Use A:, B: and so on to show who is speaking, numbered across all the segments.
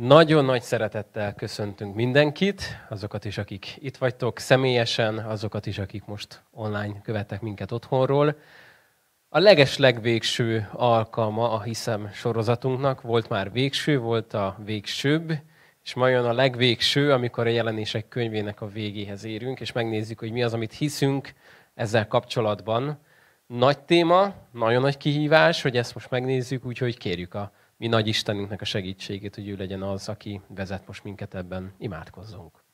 A: Nagyon nagy szeretettel köszöntünk mindenkit, azokat is, akik itt vagytok személyesen, azokat is, akik most online követtek minket otthonról. A leges legvégső alkalma a Hiszem sorozatunknak volt már végső, volt a végsőbb, és ma jön a legvégső, amikor a jelenések könyvének a végéhez érünk, és megnézzük, hogy mi az, amit hiszünk ezzel kapcsolatban. Nagy téma, nagyon nagy kihívás, hogy ezt most megnézzük, úgyhogy kérjük a mi nagy Istenünknek a segítségét, hogy ő legyen az, aki vezet most minket ebben. Imádkozzunk.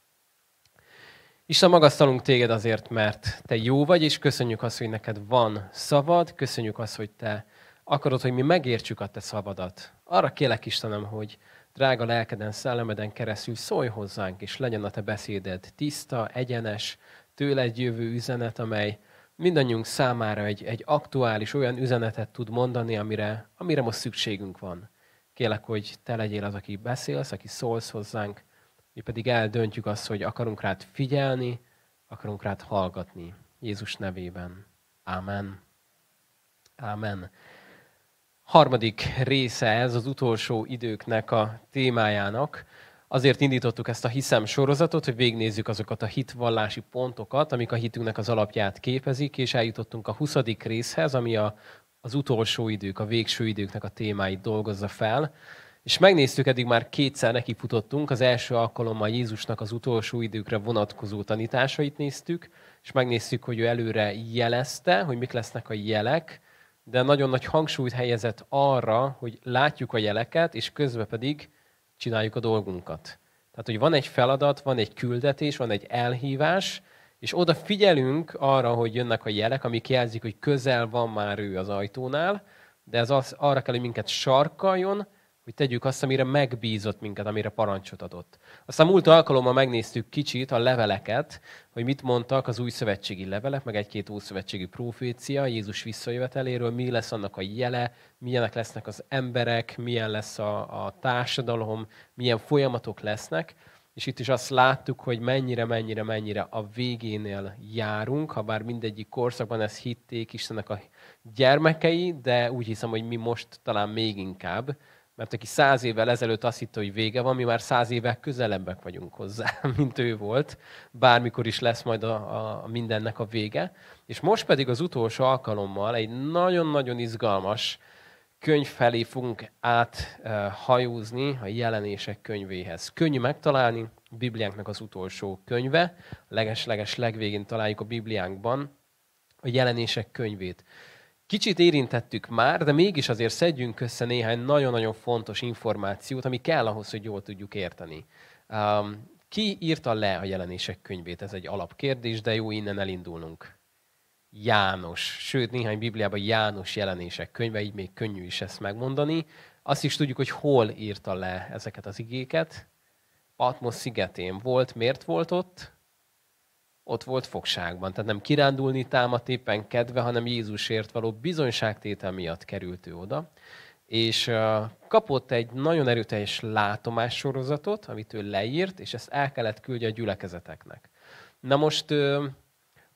A: Isten, magasztalunk téged azért, mert te jó vagy, és köszönjük azt, hogy neked van szavad, köszönjük azt, hogy te akarod, hogy mi megértsük a te szavadat. Arra kélek Istenem, hogy drága lelkeden, szellemeden keresztül szólj hozzánk, és legyen a te beszéded tiszta, egyenes, tőled jövő üzenet, amely mindannyiunk számára egy, egy aktuális olyan üzenetet tud mondani, amire, amire most szükségünk van. Kélek, hogy te legyél az, aki beszélsz, aki szólsz hozzánk, mi pedig eldöntjük azt, hogy akarunk rád figyelni, akarunk rád hallgatni. Jézus nevében. Ámen. Ámen. Harmadik része ez az utolsó időknek a témájának. Azért indítottuk ezt a hiszem sorozatot, hogy végnézzük azokat a hitvallási pontokat, amik a hitünknek az alapját képezik, és eljutottunk a 20. részhez, ami a, az utolsó idők, a végső időknek a témáit dolgozza fel. És megnéztük, eddig már kétszer nekifutottunk, az első alkalommal Jézusnak az utolsó időkre vonatkozó tanításait néztük, és megnéztük, hogy ő előre jelezte, hogy mik lesznek a jelek, de nagyon nagy hangsúlyt helyezett arra, hogy látjuk a jeleket, és közben pedig csináljuk a dolgunkat. Tehát, hogy van egy feladat, van egy küldetés, van egy elhívás, és oda figyelünk arra, hogy jönnek a jelek, amik jelzik, hogy közel van már ő az ajtónál, de ez az, arra kell, hogy minket sarkaljon, hogy tegyük azt, amire megbízott minket, amire parancsot adott. Aztán múlt alkalommal megnéztük kicsit a leveleket, hogy mit mondtak az új szövetségi levelek, meg egy-két szövetségi profécia Jézus visszajöveteléről, mi lesz annak a jele, milyenek lesznek az emberek, milyen lesz a, a társadalom, milyen folyamatok lesznek. És itt is azt láttuk, hogy mennyire, mennyire, mennyire a végénél járunk, ha bár mindegyik korszakban ezt hitték Istennek a gyermekei, de úgy hiszem, hogy mi most talán még inkább, mert aki száz évvel ezelőtt azt hitte, hogy vége van, mi már száz évvel közelebbek vagyunk hozzá, mint ő volt. Bármikor is lesz majd a, a mindennek a vége. És most pedig az utolsó alkalommal egy nagyon-nagyon izgalmas könyv felé fogunk áthajózni a jelenések könyvéhez. Könnyű megtalálni, a Bibliánknak az utolsó könyve, leges-leges legvégén találjuk a Bibliánkban a jelenések könyvét. Kicsit érintettük már, de mégis azért szedjünk össze néhány nagyon-nagyon fontos információt, ami kell ahhoz, hogy jól tudjuk érteni. Um, ki írta le a jelenések könyvét? Ez egy alapkérdés, de jó innen elindulnunk. János. Sőt, néhány Bibliában János jelenések könyve, így még könnyű is ezt megmondani. Azt is tudjuk, hogy hol írta le ezeket az igéket. Patmos szigetén volt. Miért volt ott? ott volt fogságban. Tehát nem kirándulni támadt éppen kedve, hanem Jézusért való bizonyságtétel miatt került ő oda. És kapott egy nagyon erőteljes látomássorozatot, amit ő leírt, és ezt el kellett küldje a gyülekezeteknek. Na most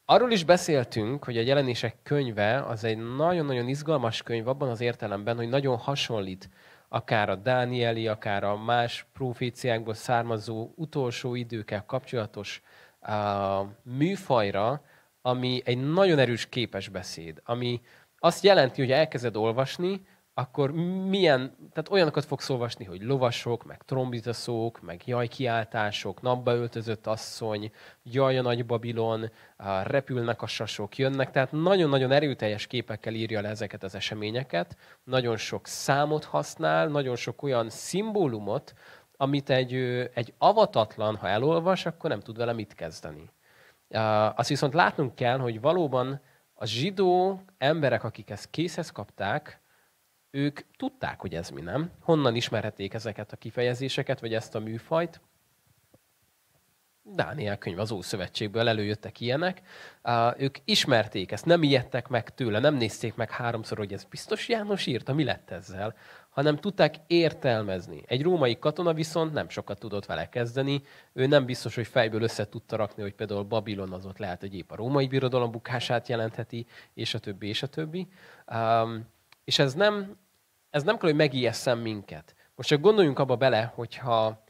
A: arról is beszéltünk, hogy a jelenések könyve az egy nagyon-nagyon izgalmas könyv abban az értelemben, hogy nagyon hasonlít akár a Dánieli, akár a más proféciákból származó utolsó időkkel kapcsolatos műfajra, ami egy nagyon erős képes beszéd, ami azt jelenti, hogy elkezded olvasni, akkor milyen, tehát olyanokat fogsz olvasni, hogy lovasok, meg trombitaszók, meg jajkiáltások, napba öltözött asszony, jaj a nagy Babilon, repülnek a sasok, jönnek, tehát nagyon-nagyon erőteljes képekkel írja le ezeket az eseményeket, nagyon sok számot használ, nagyon sok olyan szimbólumot, amit egy, egy avatatlan, ha elolvas, akkor nem tud vele mit kezdeni. Azt viszont látnunk kell, hogy valóban a zsidó emberek, akik ezt készhez kapták, ők tudták, hogy ez mi nem. Honnan ismerhették ezeket a kifejezéseket, vagy ezt a műfajt? Dániel könyv az Ószövetségből előjöttek ilyenek. Uh, ők ismerték ezt, nem ijedtek meg tőle, nem nézték meg háromszor, hogy ez biztos János írta, mi lett ezzel, hanem tudták értelmezni. Egy római katona viszont nem sokat tudott vele kezdeni, ő nem biztos, hogy fejből össze tudta rakni, hogy például Babilon az ott lehet, hogy épp a római birodalom bukását jelentheti, és a többi, és a többi. Um, és ez nem, ez nem kell, hogy megijesszen minket. Most csak gondoljunk abba bele, hogyha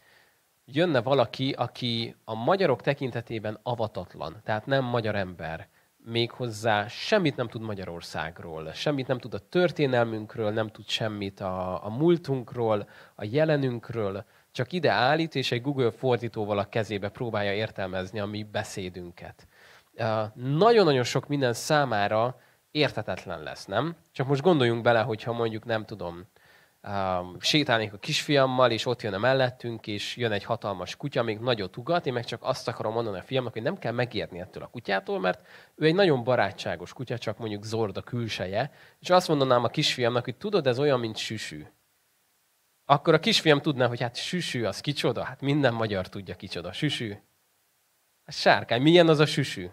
A: jönne valaki, aki a magyarok tekintetében avatatlan, tehát nem magyar ember, méghozzá semmit nem tud Magyarországról, semmit nem tud a történelmünkről, nem tud semmit a, a múltunkról, a jelenünkről, csak ide állít, és egy Google fordítóval a kezébe próbálja értelmezni a mi beszédünket. Nagyon-nagyon sok minden számára értetetlen lesz, nem? Csak most gondoljunk bele, hogyha mondjuk nem tudom, sétálnék a kisfiammal, és ott jön a mellettünk, és jön egy hatalmas kutya, még nagyot ugat, én meg csak azt akarom mondani a fiamnak, hogy nem kell megérni ettől a kutyától, mert ő egy nagyon barátságos kutya, csak mondjuk zord a külseje, és azt mondanám a kisfiamnak, hogy tudod, ez olyan, mint süsű. Akkor a kisfiam tudná, hogy hát süsű, az kicsoda? Hát minden magyar tudja kicsoda. Süsű. Hát sárkány. Milyen az a süsű?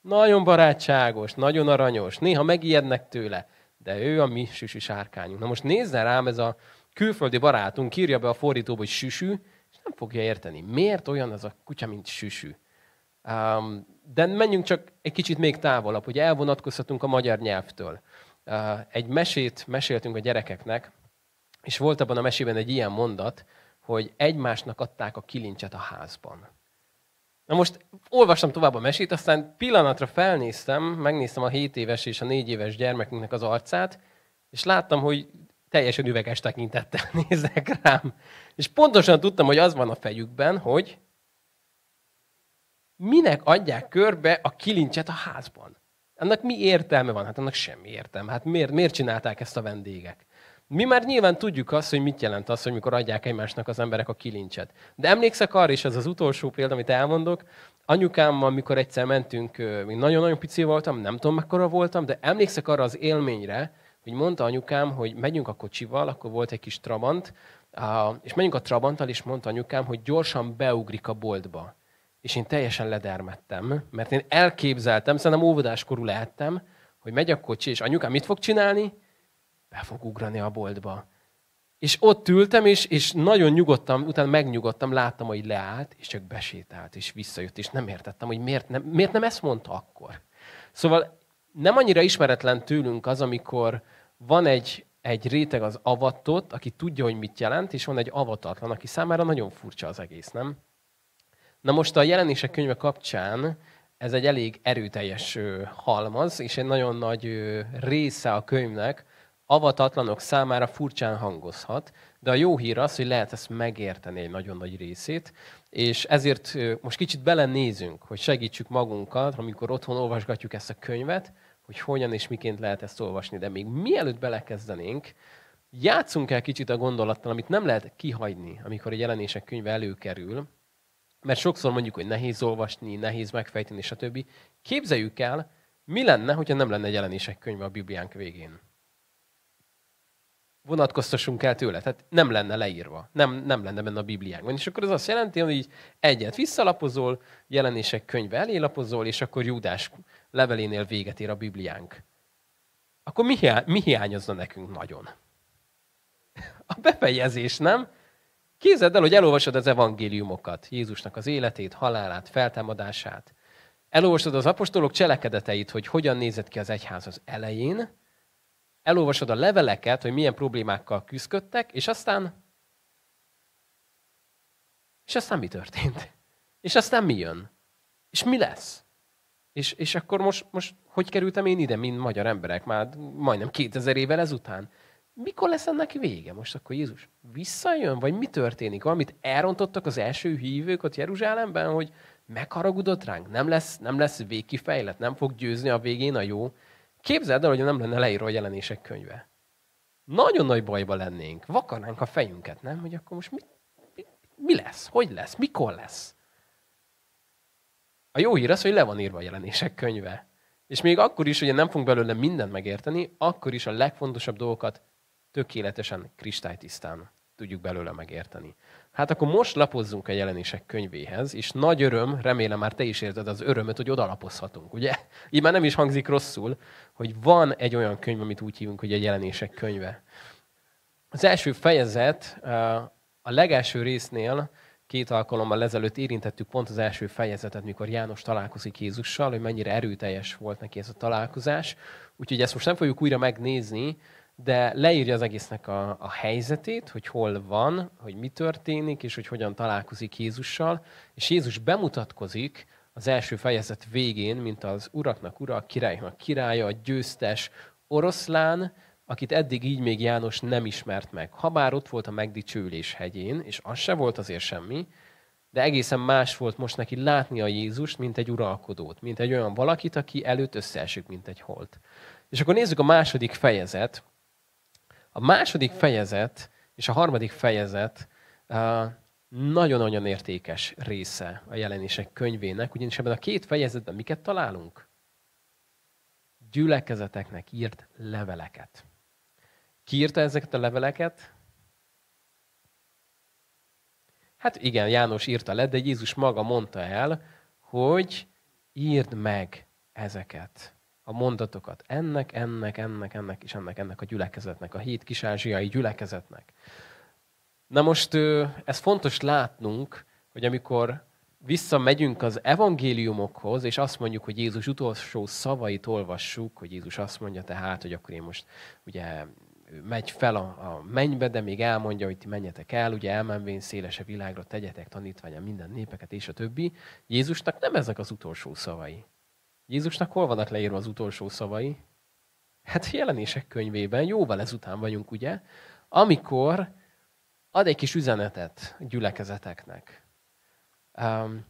A: Nagyon barátságos, nagyon aranyos, néha megijednek tőle, de ő a mi süsű sárkányunk. Na most nézzen rám, ez a külföldi barátunk írja be a fordítóba, hogy süsű, és nem fogja érteni. Miért olyan az a kutya, mint süsű? Um, de menjünk csak egy kicsit még távolabb, hogy elvonatkozhatunk a magyar nyelvtől. Uh, egy mesét meséltünk a gyerekeknek, és volt abban a mesében egy ilyen mondat, hogy egymásnak adták a kilincset a házban. Na most olvastam tovább a mesét, aztán pillanatra felnéztem, megnéztem a 7 éves és a 4 éves gyermekünknek az arcát, és láttam, hogy teljesen üveges tekintettel néznek rám. És pontosan tudtam, hogy az van a fejükben, hogy minek adják körbe a kilincset a házban. Annak mi értelme van? Hát annak semmi értelme. Hát miért, miért csinálták ezt a vendégek? Mi már nyilván tudjuk azt, hogy mit jelent az, hogy mikor adják egymásnak az emberek a kilincset. De emlékszek arra, és ez az utolsó példa, amit elmondok, anyukámmal, mikor egyszer mentünk, még nagyon-nagyon pici voltam, nem tudom mekkora voltam, de emlékszek arra az élményre, hogy mondta anyukám, hogy megyünk a kocsival, akkor volt egy kis Trabant, és megyünk a Trabanttal, és mondta anyukám, hogy gyorsan beugrik a boltba. És én teljesen ledermettem, mert én elképzeltem, szerintem óvodáskorú lehettem, hogy megy a kocsi, és anyukám mit fog csinálni? Be fog ugrani a boltba. És ott ültem, és, és nagyon nyugodtam, utána megnyugodtam, láttam, hogy leállt, és csak besétált, és visszajött, és nem értettem, hogy miért nem, miért nem ezt mondta akkor. Szóval nem annyira ismeretlen tőlünk az, amikor van egy, egy réteg az avatott, aki tudja, hogy mit jelent, és van egy avatatlan, aki számára nagyon furcsa az egész, nem? Na most a jelenések könyve kapcsán ez egy elég erőteljes halmaz, és egy nagyon nagy része a könyvnek avatatlanok számára furcsán hangozhat, de a jó hír az, hogy lehet ezt megérteni egy nagyon nagy részét, és ezért most kicsit belenézünk, hogy segítsük magunkat, amikor otthon olvasgatjuk ezt a könyvet, hogy hogyan és miként lehet ezt olvasni. De még mielőtt belekezdenénk, játszunk el kicsit a gondolattal, amit nem lehet kihagyni, amikor egy jelenések könyve előkerül, mert sokszor mondjuk, hogy nehéz olvasni, nehéz megfejteni, stb. Képzeljük el, mi lenne, hogyha nem lenne jelenések könyve a Bibliánk végén vonatkoztassunk el tőle. Tehát nem lenne leírva, nem, nem lenne benne a Bibliánkban. És akkor ez azt jelenti, hogy így egyet visszalapozol, jelenések könyve elélapozol, és akkor Júdás levelénél véget ér a Bibliánk. Akkor mi, hiá- mi hiányozna nekünk nagyon? A befejezés, nem? Képzeld el, hogy elolvasod az evangéliumokat, Jézusnak az életét, halálát, feltámadását. Elolvasod az apostolok cselekedeteit, hogy hogyan nézett ki az egyház az elején, elolvasod a leveleket, hogy milyen problémákkal küzdöttek, és aztán és aztán mi történt? És aztán mi jön? És mi lesz? És, és akkor most, most hogy kerültem én ide, mint magyar emberek, már majdnem 2000 évvel ezután? Mikor lesz ennek vége? Most akkor Jézus visszajön? Vagy mi történik? Valamit elrontottak az első hívők ott Jeruzsálemben, hogy megharagudott ránk? Nem lesz, nem lesz végkifejlet? Nem fog győzni a végén a jó? Képzeld el, hogy nem lenne leírva a jelenések könyve. Nagyon nagy bajba lennénk. Vakarnánk a fejünket, nem? Hogy akkor most mi, mi, mi lesz? Hogy lesz? Mikor lesz? A jó hír az, hogy le van írva a jelenések könyve. És még akkor is, hogy nem fogunk belőle mindent megérteni, akkor is a legfontosabb dolgokat tökéletesen kristálytisztán tudjuk belőle megérteni. Hát akkor most lapozzunk a jelenések könyvéhez, és nagy öröm, remélem már te is érzed az örömöt, hogy oda lapozhatunk, ugye? Így már nem is hangzik rosszul, hogy van egy olyan könyv, amit úgy hívunk, hogy a jelenések könyve. Az első fejezet, a legelső résznél két alkalommal ezelőtt érintettük pont az első fejezetet, mikor János találkozik Jézussal, hogy mennyire erőteljes volt neki ez a találkozás. Úgyhogy ezt most nem fogjuk újra megnézni, de leírja az egésznek a, a helyzetét, hogy hol van, hogy mi történik, és hogy hogyan találkozik Jézussal. És Jézus bemutatkozik az első fejezet végén, mint az uraknak ura, a királynak királya, a győztes oroszlán, akit eddig így még János nem ismert meg. Habár ott volt a megdicsőlés hegyén, és az se volt azért semmi, de egészen más volt most neki látni a Jézust, mint egy uralkodót, mint egy olyan valakit, aki előtt összeesik, mint egy holt. És akkor nézzük a második fejezet. A második fejezet és a harmadik fejezet nagyon-nagyon értékes része a jelenések könyvének, ugyanis ebben a két fejezetben miket találunk? Gyülekezeteknek írt leveleket. Ki írta ezeket a leveleket? Hát igen, János írta le, de Jézus maga mondta el, hogy írd meg ezeket a mondatokat. Ennek, ennek, ennek, ennek és ennek, ennek a gyülekezetnek, a hét kisázsiai gyülekezetnek. Na most ez fontos látnunk, hogy amikor visszamegyünk az evangéliumokhoz, és azt mondjuk, hogy Jézus utolsó szavait olvassuk, hogy Jézus azt mondja tehát, hogy akkor én most ugye megy fel a, a mennybe, de még elmondja, hogy ti menjetek el, ugye elmenvén szélesebb világra tegyetek tanítványa minden népeket, és a többi. Jézusnak nem ezek az utolsó szavai. Jézusnak hol vannak leírva az utolsó szavai? Hát jelenések könyvében, jóval ezután vagyunk, ugye? Amikor ad egy kis üzenetet a gyülekezeteknek. Um,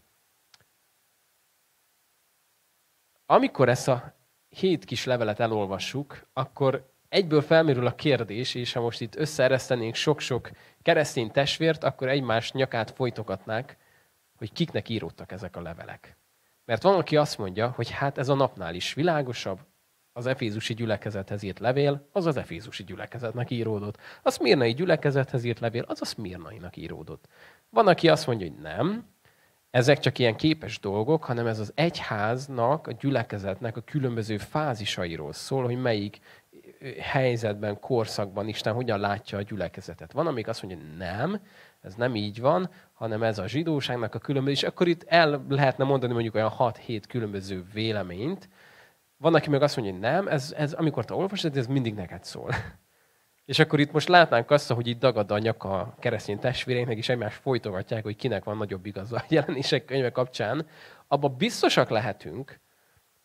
A: amikor ezt a hét kis levelet elolvassuk, akkor egyből felmerül a kérdés, és ha most itt összeeresztenénk sok-sok keresztény testvért, akkor egymás nyakát folytogatnák, hogy kiknek íródtak ezek a levelek. Mert van, aki azt mondja, hogy hát ez a napnál is világosabb, az Efézusi gyülekezethez írt levél, az az Efézusi gyülekezetnek íródott. A Szmirnai gyülekezethez írt levél, az a Szmirnainak íródott. Van, aki azt mondja, hogy nem, ezek csak ilyen képes dolgok, hanem ez az egyháznak, a gyülekezetnek a különböző fázisairól szól, hogy melyik helyzetben, korszakban Isten hogyan látja a gyülekezetet. Van, amik azt mondja, hogy nem, ez nem így van, hanem ez a zsidóságnak a különböző, és akkor itt el lehetne mondani mondjuk olyan 6-7 különböző véleményt. Van, aki meg azt mondja, hogy nem, ez, ez amikor te olvasod, ez mindig neked szól. És akkor itt most látnánk azt, hogy itt dagad a nyaka a keresztény testvéreinknek, és egymás folytogatják, hogy kinek van nagyobb igaza a jelenések könyve kapcsán. Abba biztosak lehetünk,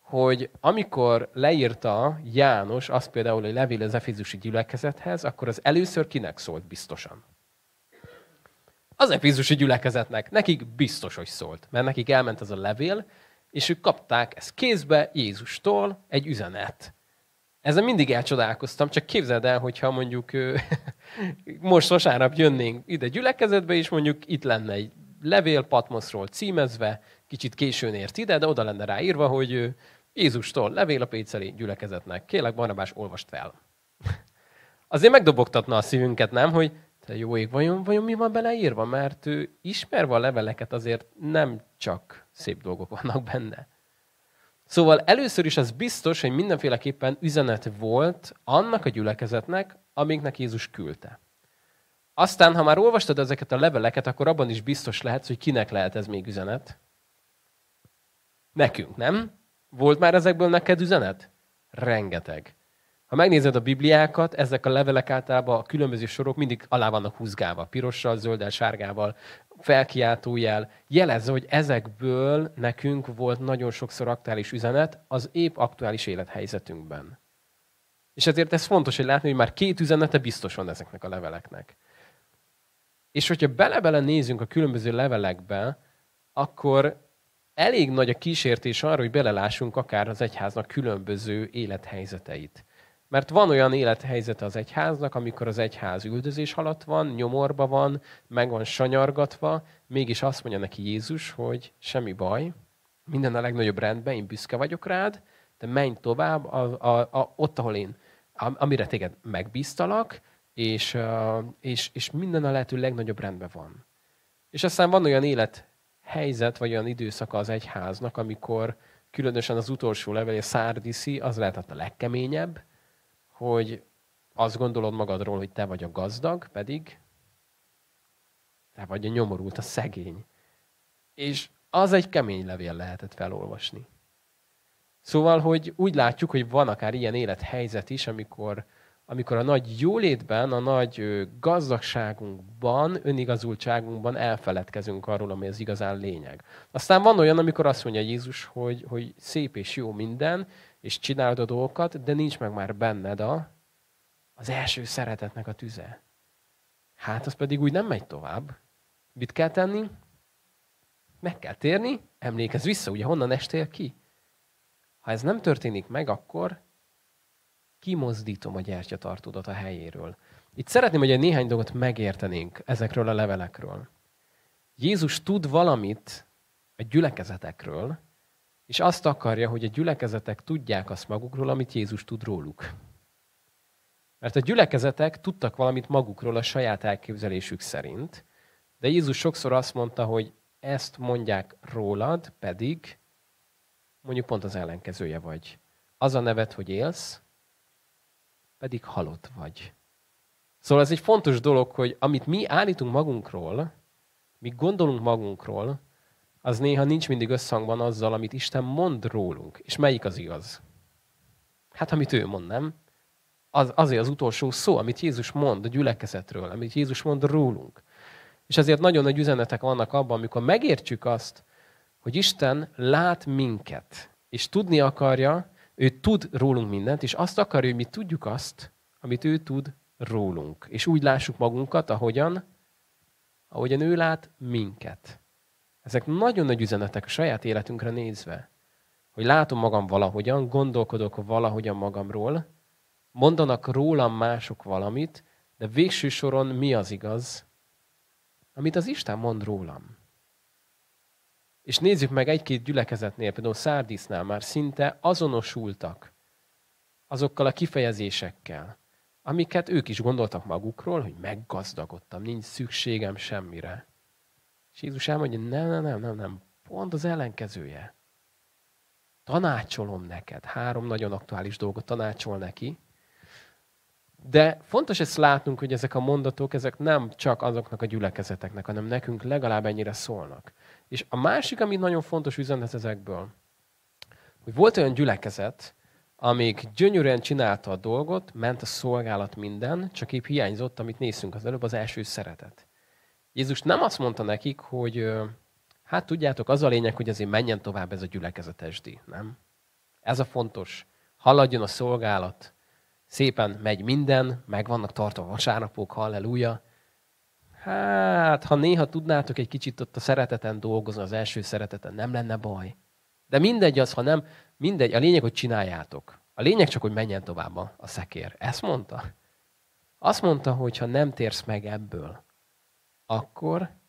A: hogy amikor leírta János azt például, hogy levél az Efézusi gyülekezethez, akkor az először kinek szólt biztosan? Az Efézusi gyülekezetnek. Nekik biztos, hogy szólt. Mert nekik elment ez a levél, és ők kapták ezt kézbe Jézustól egy üzenet. Ezzel mindig elcsodálkoztam, csak képzeld el, hogyha mondjuk most vasárnap jönnénk ide gyülekezetbe, és mondjuk itt lenne egy levél Patmoszról címezve, kicsit későn ért ide, de oda lenne ráírva, hogy Jézustól, levél a Péceli gyülekezetnek. Kélek, Barnabás, olvast fel. Azért megdobogtatna a szívünket, nem, hogy jó ég, vajon, vajon mi van beleírva? Mert ő ismerve a leveleket azért nem csak szép dolgok vannak benne. Szóval először is az biztos, hogy mindenféleképpen üzenet volt annak a gyülekezetnek, amiknek Jézus küldte. Aztán, ha már olvastad ezeket a leveleket, akkor abban is biztos lehetsz, hogy kinek lehet ez még üzenet. Nekünk, nem? Volt már ezekből neked üzenet? Rengeteg. Ha megnézed a Bibliákat, ezek a levelek általában a különböző sorok mindig alá vannak húzgálva, pirossal, zölddel, sárgával, felkiáltójel. Jelezze, hogy ezekből nekünk volt nagyon sokszor aktuális üzenet az épp aktuális élethelyzetünkben. És ezért ez fontos, hogy látni, hogy már két üzenete biztos van ezeknek a leveleknek. És hogyha bele-bele nézünk a különböző levelekbe, akkor elég nagy a kísértés arra, hogy belelássunk akár az egyháznak különböző élethelyzeteit. Mert van olyan élethelyzete az egyháznak, amikor az egyház üldözés alatt van, nyomorba van, meg van sanyargatva, mégis azt mondja neki Jézus, hogy semmi baj, minden a legnagyobb rendben, én büszke vagyok rád, de menj tovább a, a, a, ott, ahol én, amire téged megbíztalak, és, és, és minden a lehető legnagyobb rendben van. És aztán van olyan élet helyzet, vagy olyan időszaka az egyháznak, amikor különösen az utolsó levél, a szárdiszi, az lehetett a legkeményebb, hogy azt gondolod magadról, hogy te vagy a gazdag, pedig te vagy a nyomorult, a szegény. És az egy kemény levél lehetett felolvasni. Szóval, hogy úgy látjuk, hogy van akár ilyen élethelyzet is, amikor amikor a nagy jólétben, a nagy gazdagságunkban, önigazultságunkban elfeledkezünk arról, ami az igazán lényeg. Aztán van olyan, amikor azt mondja Jézus, hogy, hogy szép és jó minden, és csinálod a dolgokat, de nincs meg már benned a, az első szeretetnek a tüze. Hát az pedig úgy nem megy tovább. Mit kell tenni? Meg kell térni, emlékezz vissza, ugye honnan estél ki? Ha ez nem történik meg, akkor kimozdítom a gyertyatartódat a helyéről. Itt szeretném, hogy egy néhány dolgot megértenénk ezekről a levelekről. Jézus tud valamit a gyülekezetekről, és azt akarja, hogy a gyülekezetek tudják azt magukról, amit Jézus tud róluk. Mert a gyülekezetek tudtak valamit magukról a saját elképzelésük szerint, de Jézus sokszor azt mondta, hogy ezt mondják rólad, pedig mondjuk pont az ellenkezője vagy. Az a nevet, hogy élsz, pedig halott vagy. Szóval ez egy fontos dolog, hogy amit mi állítunk magunkról, mi gondolunk magunkról, az néha nincs mindig összhangban azzal, amit Isten mond rólunk. És melyik az igaz? Hát, amit ő mond, nem? Az, azért az utolsó szó, amit Jézus mond a gyülekezetről, amit Jézus mond rólunk. És ezért nagyon nagy üzenetek vannak abban, amikor megértjük azt, hogy Isten lát minket, és tudni akarja, ő tud rólunk mindent, és azt akarja, hogy mi tudjuk azt, amit ő tud rólunk. És úgy lássuk magunkat, ahogyan, ahogyan ő lát minket. Ezek nagyon nagy üzenetek a saját életünkre nézve. Hogy látom magam valahogyan, gondolkodok valahogyan magamról, mondanak rólam mások valamit, de végső soron mi az igaz, amit az Isten mond rólam. És nézzük meg egy-két gyülekezetnél, például Szárdisznál már szinte azonosultak azokkal a kifejezésekkel, amiket ők is gondoltak magukról, hogy meggazdagodtam, nincs szükségem semmire. És Jézus elmondja, nem, nem, nem, nem, nem, pont az ellenkezője. Tanácsolom neked. Három nagyon aktuális dolgot tanácsol neki. De fontos ezt látnunk, hogy ezek a mondatok, ezek nem csak azoknak a gyülekezeteknek, hanem nekünk legalább ennyire szólnak. És a másik, ami nagyon fontos üzenet ezekből, hogy volt olyan gyülekezet, amíg gyönyörűen csinálta a dolgot, ment a szolgálat minden, csak épp hiányzott, amit néztünk az előbb, az első szeretet. Jézus nem azt mondta nekik, hogy hát tudjátok, az a lényeg, hogy azért menjen tovább ez a gyülekezetesdi, nem? Ez a fontos. Haladjon a szolgálat. Szépen megy minden, meg vannak tartva vasárnapok, halleluja. Hát, ha néha tudnátok egy kicsit ott a szereteten dolgozni, az első szereteten, nem lenne baj. De mindegy az, ha nem, mindegy, a lényeg, hogy csináljátok. A lényeg csak, hogy menjen tovább a szekér. Ezt mondta. Azt mondta, hogy ha nem térsz meg ebből, akkor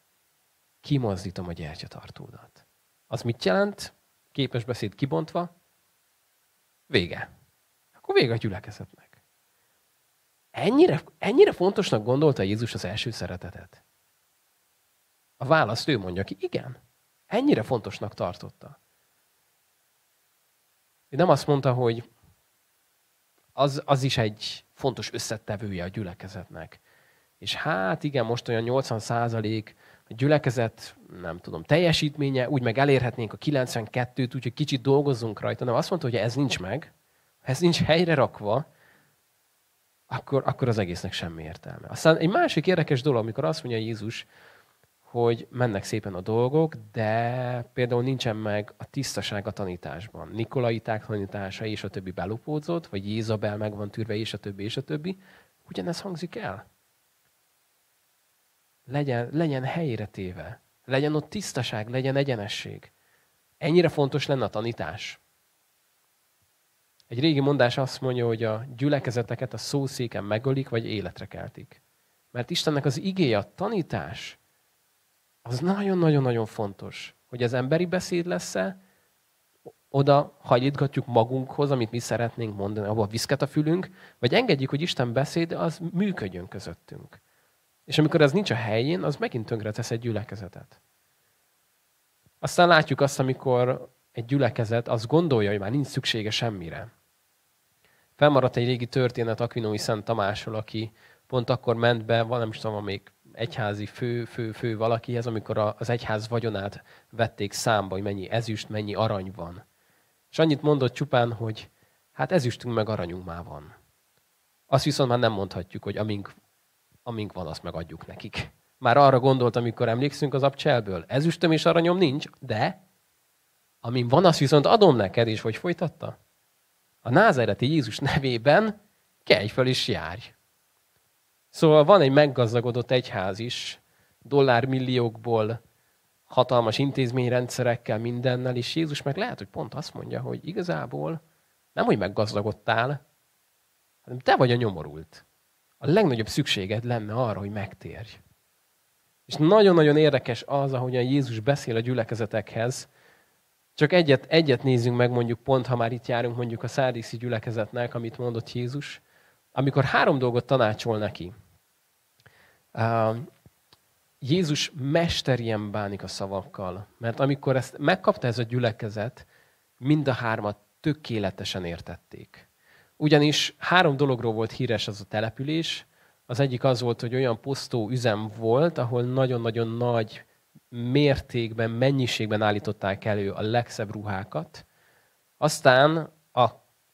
A: kimozdítom a gyertyatartódat. Az mit jelent? Képes beszéd kibontva? Vége. Akkor vége a gyülekezetnek. Ennyire, ennyire fontosnak gondolta Jézus az első szeretetet? A választ ő mondja ki, igen. Ennyire fontosnak tartotta. Ő nem azt mondta, hogy az, az is egy fontos összetevője a gyülekezetnek. És hát igen, most olyan 80 százalék a gyülekezet, nem tudom, teljesítménye, úgy meg elérhetnénk a 92-t, úgyhogy kicsit dolgozzunk rajta. Nem, azt mondta, hogy ez nincs meg, ez nincs helyre rakva, akkor, akkor az egésznek semmi értelme. Aztán egy másik érdekes dolog, amikor azt mondja Jézus, hogy mennek szépen a dolgok, de például nincsen meg a tisztaság a tanításban. Nikolaiták tanítása és a többi belopódzott, vagy Jézabel meg van tűrve, és a többi, és a többi. Ugyanez hangzik el. Legyen, legyen helyére téve. Legyen ott tisztaság, legyen egyenesség. Ennyire fontos lenne a tanítás. Egy régi mondás azt mondja, hogy a gyülekezeteket a szószéken megölik, vagy életre keltik. Mert Istennek az igéje, a tanítás, az nagyon-nagyon-nagyon fontos, hogy az emberi beszéd lesz-e, oda hajlítgatjuk magunkhoz, amit mi szeretnénk mondani, abba viszket a fülünk, vagy engedjük, hogy Isten beszéd, az működjön közöttünk. És amikor ez nincs a helyén, az megint tönkre tesz egy gyülekezetet. Aztán látjuk azt, amikor egy gyülekezet azt gondolja, hogy már nincs szüksége semmire. Felmaradt egy régi történet Aquinói Szent Tamásról, aki pont akkor ment be, nem is tudom, még egyházi fő, fő, fő valakihez, amikor az egyház vagyonát vették számba, hogy mennyi ezüst, mennyi arany van. És annyit mondott csupán, hogy hát ezüstünk meg aranyunk már van. Azt viszont már nem mondhatjuk, hogy amink, amink van, azt megadjuk nekik. Már arra gondolt, amikor emlékszünk az abcselből. Ezüstöm és aranyom nincs, de amin van, azt viszont adom neked, és hogy folytatta? A názereti Jézus nevében kelj fel és járj. Szóval van egy meggazdagodott egyház is, dollármilliókból, hatalmas intézményrendszerekkel, mindennel, és Jézus meg lehet, hogy pont azt mondja, hogy igazából nem, hogy meggazdagodtál, hanem te vagy a nyomorult. A legnagyobb szükséged lenne arra, hogy megtérj. És nagyon-nagyon érdekes az, ahogyan Jézus beszél a gyülekezetekhez. Csak egyet, egyet nézzünk meg mondjuk pont, ha már itt járunk mondjuk a szárdíszi gyülekezetnek, amit mondott Jézus. Amikor három dolgot tanácsol neki. Jézus mesterien bánik a szavakkal, mert amikor ezt megkapta ez a gyülekezet, mind a hármat tökéletesen értették. Ugyanis három dologról volt híres az a település. Az egyik az volt, hogy olyan posztó üzem volt, ahol nagyon-nagyon nagy mértékben, mennyiségben állították elő a legszebb ruhákat. Aztán a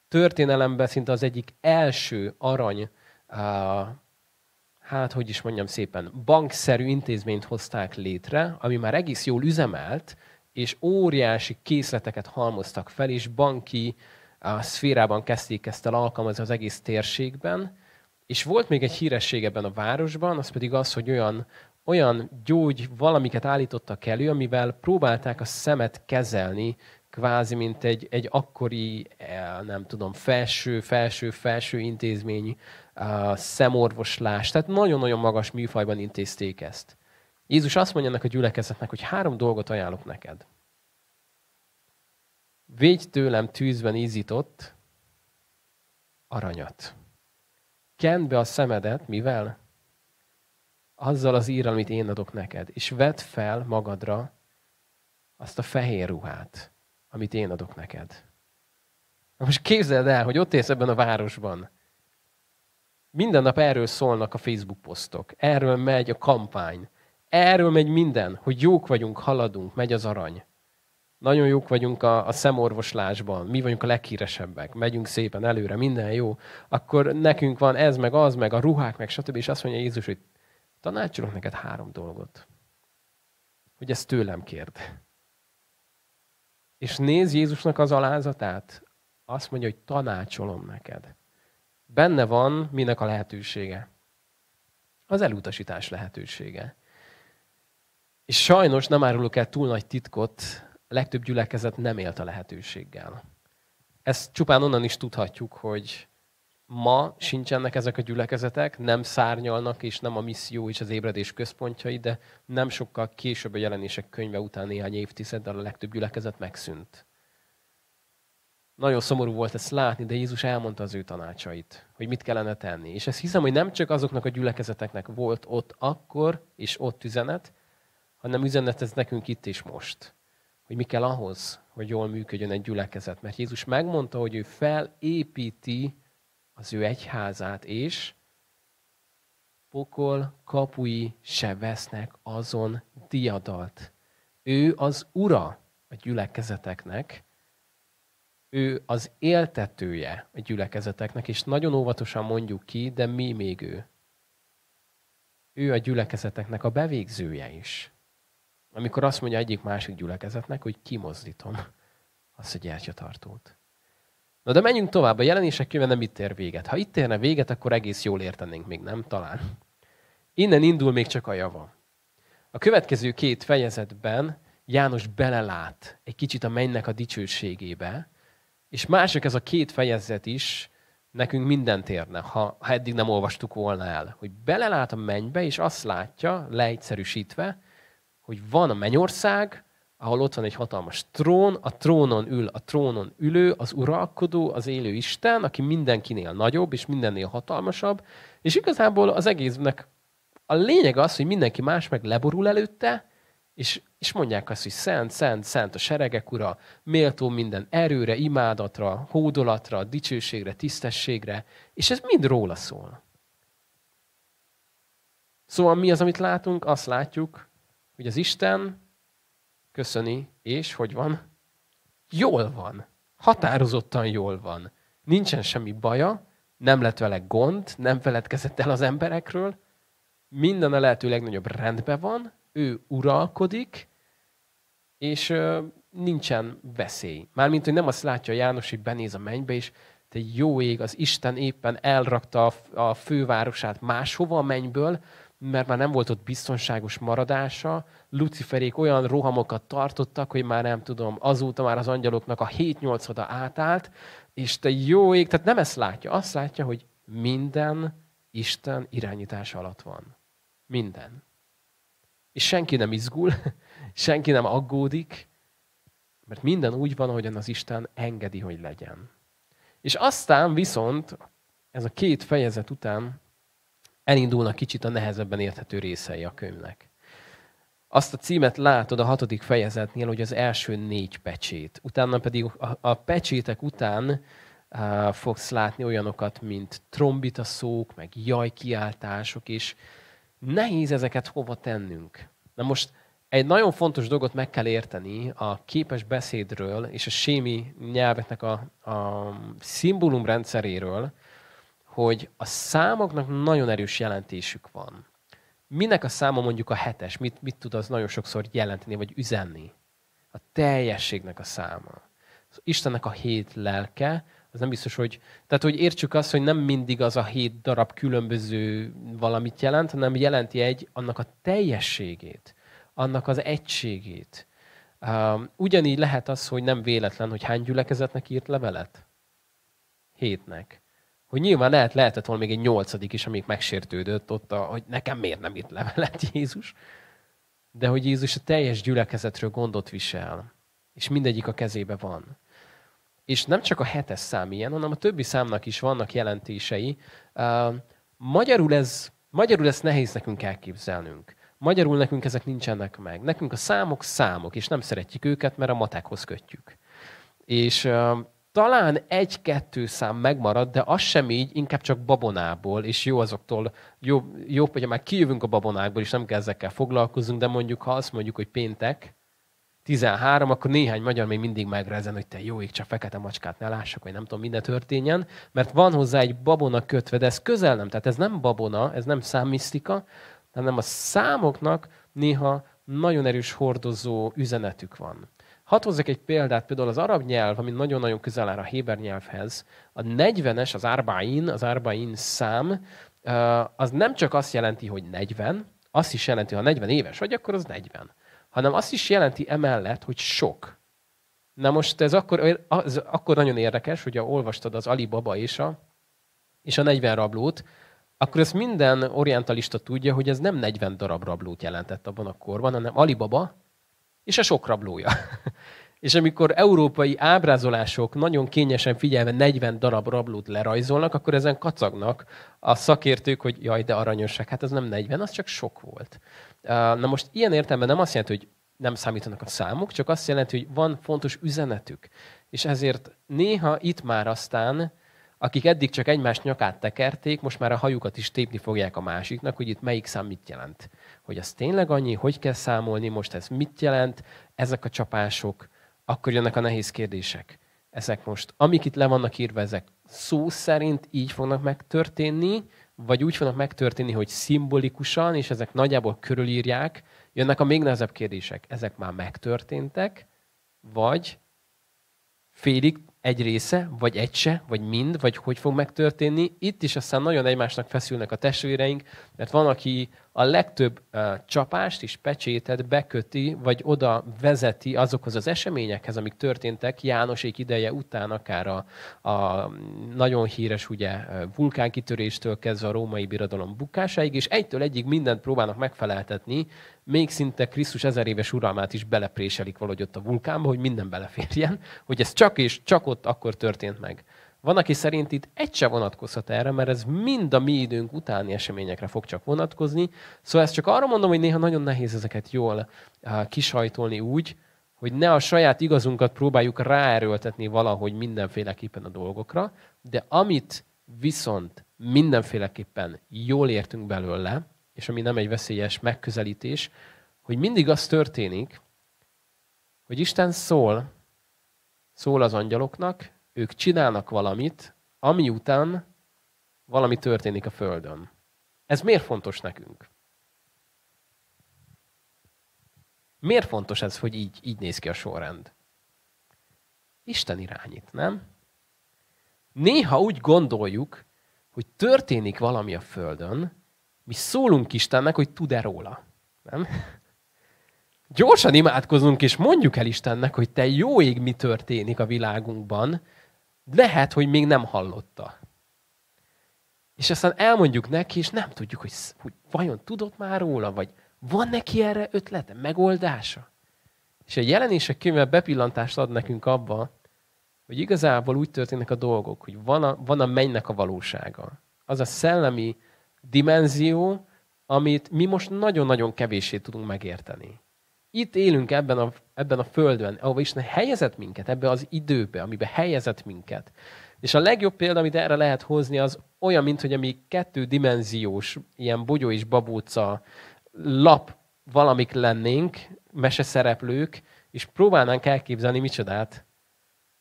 A: történelemben szinte az egyik első arany, hát hogy is mondjam szépen, bankszerű intézményt hozták létre, ami már egész jól üzemelt, és óriási készleteket halmoztak fel, és banki a szférában kezdték ezt el alkalmazni az egész térségben. És volt még egy híresség ebben a városban, az pedig az, hogy olyan, olyan gyógy valamiket állítottak elő, amivel próbálták a szemet kezelni, kvázi, mint egy, egy akkori, eh, nem tudom, felső, felső, felső intézmény uh, szemorvoslás. Tehát nagyon-nagyon magas műfajban intézték ezt. Jézus azt mondja ennek a gyülekezetnek, hogy három dolgot ajánlok neked. Védj tőlem tűzben ízított aranyat. Kend be a szemedet, mivel? Azzal az ír, amit én adok neked, és vedd fel magadra azt a fehér ruhát, amit én adok neked. Na most képzeld el, hogy ott élsz ebben a városban. Minden nap erről szólnak a Facebook posztok. Erről megy a kampány. Erről megy minden, hogy jók vagyunk, haladunk, megy az arany. Nagyon jók vagyunk a, a szemorvoslásban, mi vagyunk a leghíresebbek, megyünk szépen előre, minden jó. Akkor nekünk van ez, meg az, meg a ruhák, meg stb. És azt mondja Jézus, hogy tanácsolok neked három dolgot. Hogy ezt tőlem kérd. És néz Jézusnak az alázatát, azt mondja, hogy tanácsolom neked. Benne van minek a lehetősége. Az elutasítás lehetősége. És sajnos nem árulok el túl nagy titkot, legtöbb gyülekezet nem élt a lehetőséggel. Ezt csupán onnan is tudhatjuk, hogy ma sincsenek ezek a gyülekezetek, nem szárnyalnak, és nem a misszió és az ébredés központjai, de nem sokkal később a jelenések könyve után néhány évtizeddel a legtöbb gyülekezet megszűnt. Nagyon szomorú volt ezt látni, de Jézus elmondta az ő tanácsait, hogy mit kellene tenni. És ezt hiszem, hogy nem csak azoknak a gyülekezeteknek volt ott akkor, és ott üzenet, hanem üzenet ez nekünk itt és most. Hogy mi kell ahhoz, hogy jól működjön egy gyülekezet. Mert Jézus megmondta, hogy ő felépíti az ő egyházát, és pokol kapui se vesznek azon diadalt. Ő az ura a gyülekezeteknek, ő az éltetője a gyülekezeteknek, és nagyon óvatosan mondjuk ki, de mi még ő? Ő a gyülekezeteknek a bevégzője is. Amikor azt mondja egyik másik gyülekezetnek, hogy kimozdítom azt a gyertyatartót. Na de menjünk tovább. A jelenések könyve nem itt ér véget. Ha itt érne véget, akkor egész jól értenénk még, nem? Talán. Innen indul még csak a java. A következő két fejezetben János belelát egy kicsit a mennynek a dicsőségébe, és mások ez a két fejezet is nekünk mindent érne, ha, ha eddig nem olvastuk volna el. Hogy belelát a mennybe, és azt látja, leegyszerűsítve, hogy van a mennyország, ahol ott van egy hatalmas trón, a trónon ül a trónon ülő, az uralkodó, az élő Isten, aki mindenkinél nagyobb és mindennél hatalmasabb, és igazából az egésznek a lényeg az, hogy mindenki más meg leborul előtte, és, és mondják azt, hogy szent, szent, szent a seregek ura, méltó minden erőre, imádatra, hódolatra, dicsőségre, tisztességre, és ez mind róla szól. Szóval mi az, amit látunk? Azt látjuk, hogy az Isten köszöni, és hogy van? Jól van. Határozottan jól van. Nincsen semmi baja, nem lett vele gond, nem feledkezett el az emberekről, minden a lehető legnagyobb rendben van, ő uralkodik, és nincsen veszély. Mármint, hogy nem azt látja János, hogy benéz a mennybe, és te jó ég, az Isten éppen elrakta a fővárosát máshova a mennyből, mert már nem volt ott biztonságos maradása. Luciferék olyan rohamokat tartottak, hogy már nem tudom, azóta már az angyaloknak a 7-8 átállt, és te jó ég, tehát nem ezt látja, azt látja, hogy minden Isten irányítás alatt van. Minden. És senki nem izgul, senki nem aggódik, mert minden úgy van, ahogyan az Isten engedi, hogy legyen. És aztán viszont ez a két fejezet után elindulnak kicsit a nehezebben érthető részei a könyvnek. Azt a címet látod a hatodik fejezetnél, hogy az első négy pecsét. Utána pedig a, a pecsétek után uh, fogsz látni olyanokat, mint trombita szók, meg jajkiáltások, és nehéz ezeket hova tennünk. Na most egy nagyon fontos dolgot meg kell érteni a képes beszédről és a sémi nyelveknek a, a szimbólum rendszeréről, hogy a számoknak nagyon erős jelentésük van. Minek a száma mondjuk a hetes? Mit, mit tud az nagyon sokszor jelenteni, vagy üzenni? A teljességnek a száma. Istennek a hét lelke, az nem biztos, hogy... Tehát, hogy értsük azt, hogy nem mindig az a hét darab különböző valamit jelent, hanem jelenti egy annak a teljességét, annak az egységét. Ugyanígy lehet az, hogy nem véletlen, hogy hány gyülekezetnek írt levelet? Hétnek hogy nyilván lehet, lehetett volna még egy nyolcadik is, amíg megsértődött ott, a, hogy nekem miért nem írt levelet Jézus. De hogy Jézus a teljes gyülekezetről gondot visel, és mindegyik a kezébe van. És nem csak a hetes szám ilyen, hanem a többi számnak is vannak jelentései. Uh, magyarul, ez, magyarul ezt nehéz nekünk elképzelnünk. Magyarul nekünk ezek nincsenek meg. Nekünk a számok számok, és nem szeretjük őket, mert a matekhoz kötjük. És uh, talán egy-kettő szám megmarad, de az sem így, inkább csak babonából, és jó azoktól, jó, jó hogyha már kijövünk a babonákból, és nem kell ezekkel foglalkozunk, de mondjuk, ha azt mondjuk, hogy péntek, 13, akkor néhány magyar még mindig megrezen, hogy te jó ég, csak fekete macskát ne lássak, vagy nem tudom, minden történjen, mert van hozzá egy babona kötve, de ez közel nem, tehát ez nem babona, ez nem számmisztika, hanem a számoknak néha nagyon erős hordozó üzenetük van. Hadd hozzak egy példát, például az arab nyelv, ami nagyon-nagyon közel áll a héber nyelvhez, a 40-es, az arbain, az arbain szám, az nem csak azt jelenti, hogy 40, azt is jelenti, ha 40 éves vagy, akkor az 40. Hanem azt is jelenti emellett, hogy sok. Na most ez akkor, az akkor nagyon érdekes, hogy ha olvastad az Ali Baba és a, és a 40 rablót, akkor ezt minden orientalista tudja, hogy ez nem 40 darab rablót jelentett abban a korban, hanem Alibaba és a sok rablója. és amikor európai ábrázolások nagyon kényesen figyelve 40 darab rablót lerajzolnak, akkor ezen kacagnak a szakértők, hogy jaj, de aranyosság, hát ez nem 40, az csak sok volt. Na most ilyen értelemben nem azt jelenti, hogy nem számítanak a számok, csak azt jelenti, hogy van fontos üzenetük. És ezért néha itt már aztán akik eddig csak egymás nyakát tekerték, most már a hajukat is tépni fogják a másiknak, hogy itt melyik szám mit jelent. Hogy az tényleg annyi, hogy kell számolni, most ez mit jelent, ezek a csapások, akkor jönnek a nehéz kérdések. Ezek most, amik itt le vannak írva, ezek szó szerint így fognak megtörténni, vagy úgy fognak megtörténni, hogy szimbolikusan, és ezek nagyjából körülírják, jönnek a még nehezebb kérdések. Ezek már megtörténtek, vagy félig egy része, vagy egy se, vagy mind, vagy hogy fog megtörténni. Itt is aztán nagyon egymásnak feszülnek a testvéreink, mert van, aki a legtöbb uh, csapást és pecsétet beköti, vagy oda vezeti azokhoz az eseményekhez, amik történtek Jánosék ideje után, akár a, a nagyon híres ugye, vulkánkitöréstől kezdve a római birodalom bukásáig, és egytől egyig mindent próbálnak megfeleltetni, még szinte Krisztus ezer éves uralmát is belepréselik valahogy ott a vulkánba, hogy minden beleférjen, hogy ez csak és csak ott akkor történt meg. Van, aki szerint itt egy se vonatkozhat erre, mert ez mind a mi időnk utáni eseményekre fog csak vonatkozni. Szóval ezt csak arra mondom, hogy néha nagyon nehéz ezeket jól uh, kisajtolni úgy, hogy ne a saját igazunkat próbáljuk ráerőltetni valahogy mindenféleképpen a dolgokra, de amit viszont mindenféleképpen jól értünk belőle, és ami nem egy veszélyes megközelítés, hogy mindig az történik, hogy Isten szól, szól az angyaloknak, ők csinálnak valamit, ami után valami történik a Földön. Ez miért fontos nekünk? Miért fontos ez, hogy így, így néz ki a sorrend? Isten irányít, nem? Néha úgy gondoljuk, hogy történik valami a Földön, mi szólunk Istennek, hogy tud-e róla. Nem? Gyorsan imádkozunk, és mondjuk el Istennek, hogy te jó ég, mi történik a világunkban, lehet, hogy még nem hallotta. És aztán elmondjuk neki, és nem tudjuk, hogy, hogy vajon tudott már róla, vagy van neki erre ötlete, megoldása. És a jelenések könyve bepillantást ad nekünk abba, hogy igazából úgy történnek a dolgok, hogy van a, van a mennynek a valósága. Az a szellemi dimenzió, amit mi most nagyon-nagyon kevéssé tudunk megérteni. Itt élünk ebben a, ebben a földön, ahol Isten helyezett minket, ebbe az időbe, amiben helyezett minket. És a legjobb példa, amit erre lehet hozni, az olyan, mint hogy ami kettődimenziós, ilyen bogyó és babóca lap valamik lennénk, meseszereplők, és próbálnánk elképzelni micsodát,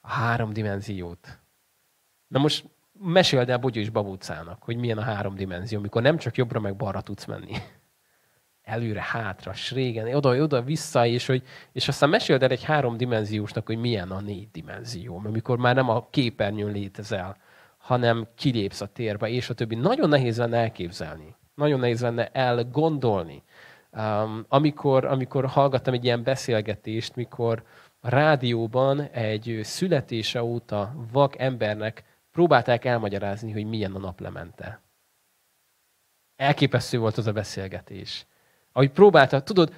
A: a három dimenziót. Na most meséld el Bogyó és Babócának, hogy milyen a három dimenzió, amikor nem csak jobbra meg balra tudsz menni. Előre, hátra, srégen, oda, oda, vissza, és, hogy, és aztán meséld el egy háromdimenziósnak, hogy milyen a négy dimenzió, amikor már nem a képernyőn létezel, hanem kilépsz a térbe, és a többi. Nagyon nehéz lenne elképzelni. Nagyon nehéz lenne elgondolni. Um, amikor, amikor hallgattam egy ilyen beszélgetést, mikor a rádióban egy születése óta vak embernek próbálták elmagyarázni, hogy milyen a naplemente. Elképesztő volt az a beszélgetés. Ahogy próbálta, tudod,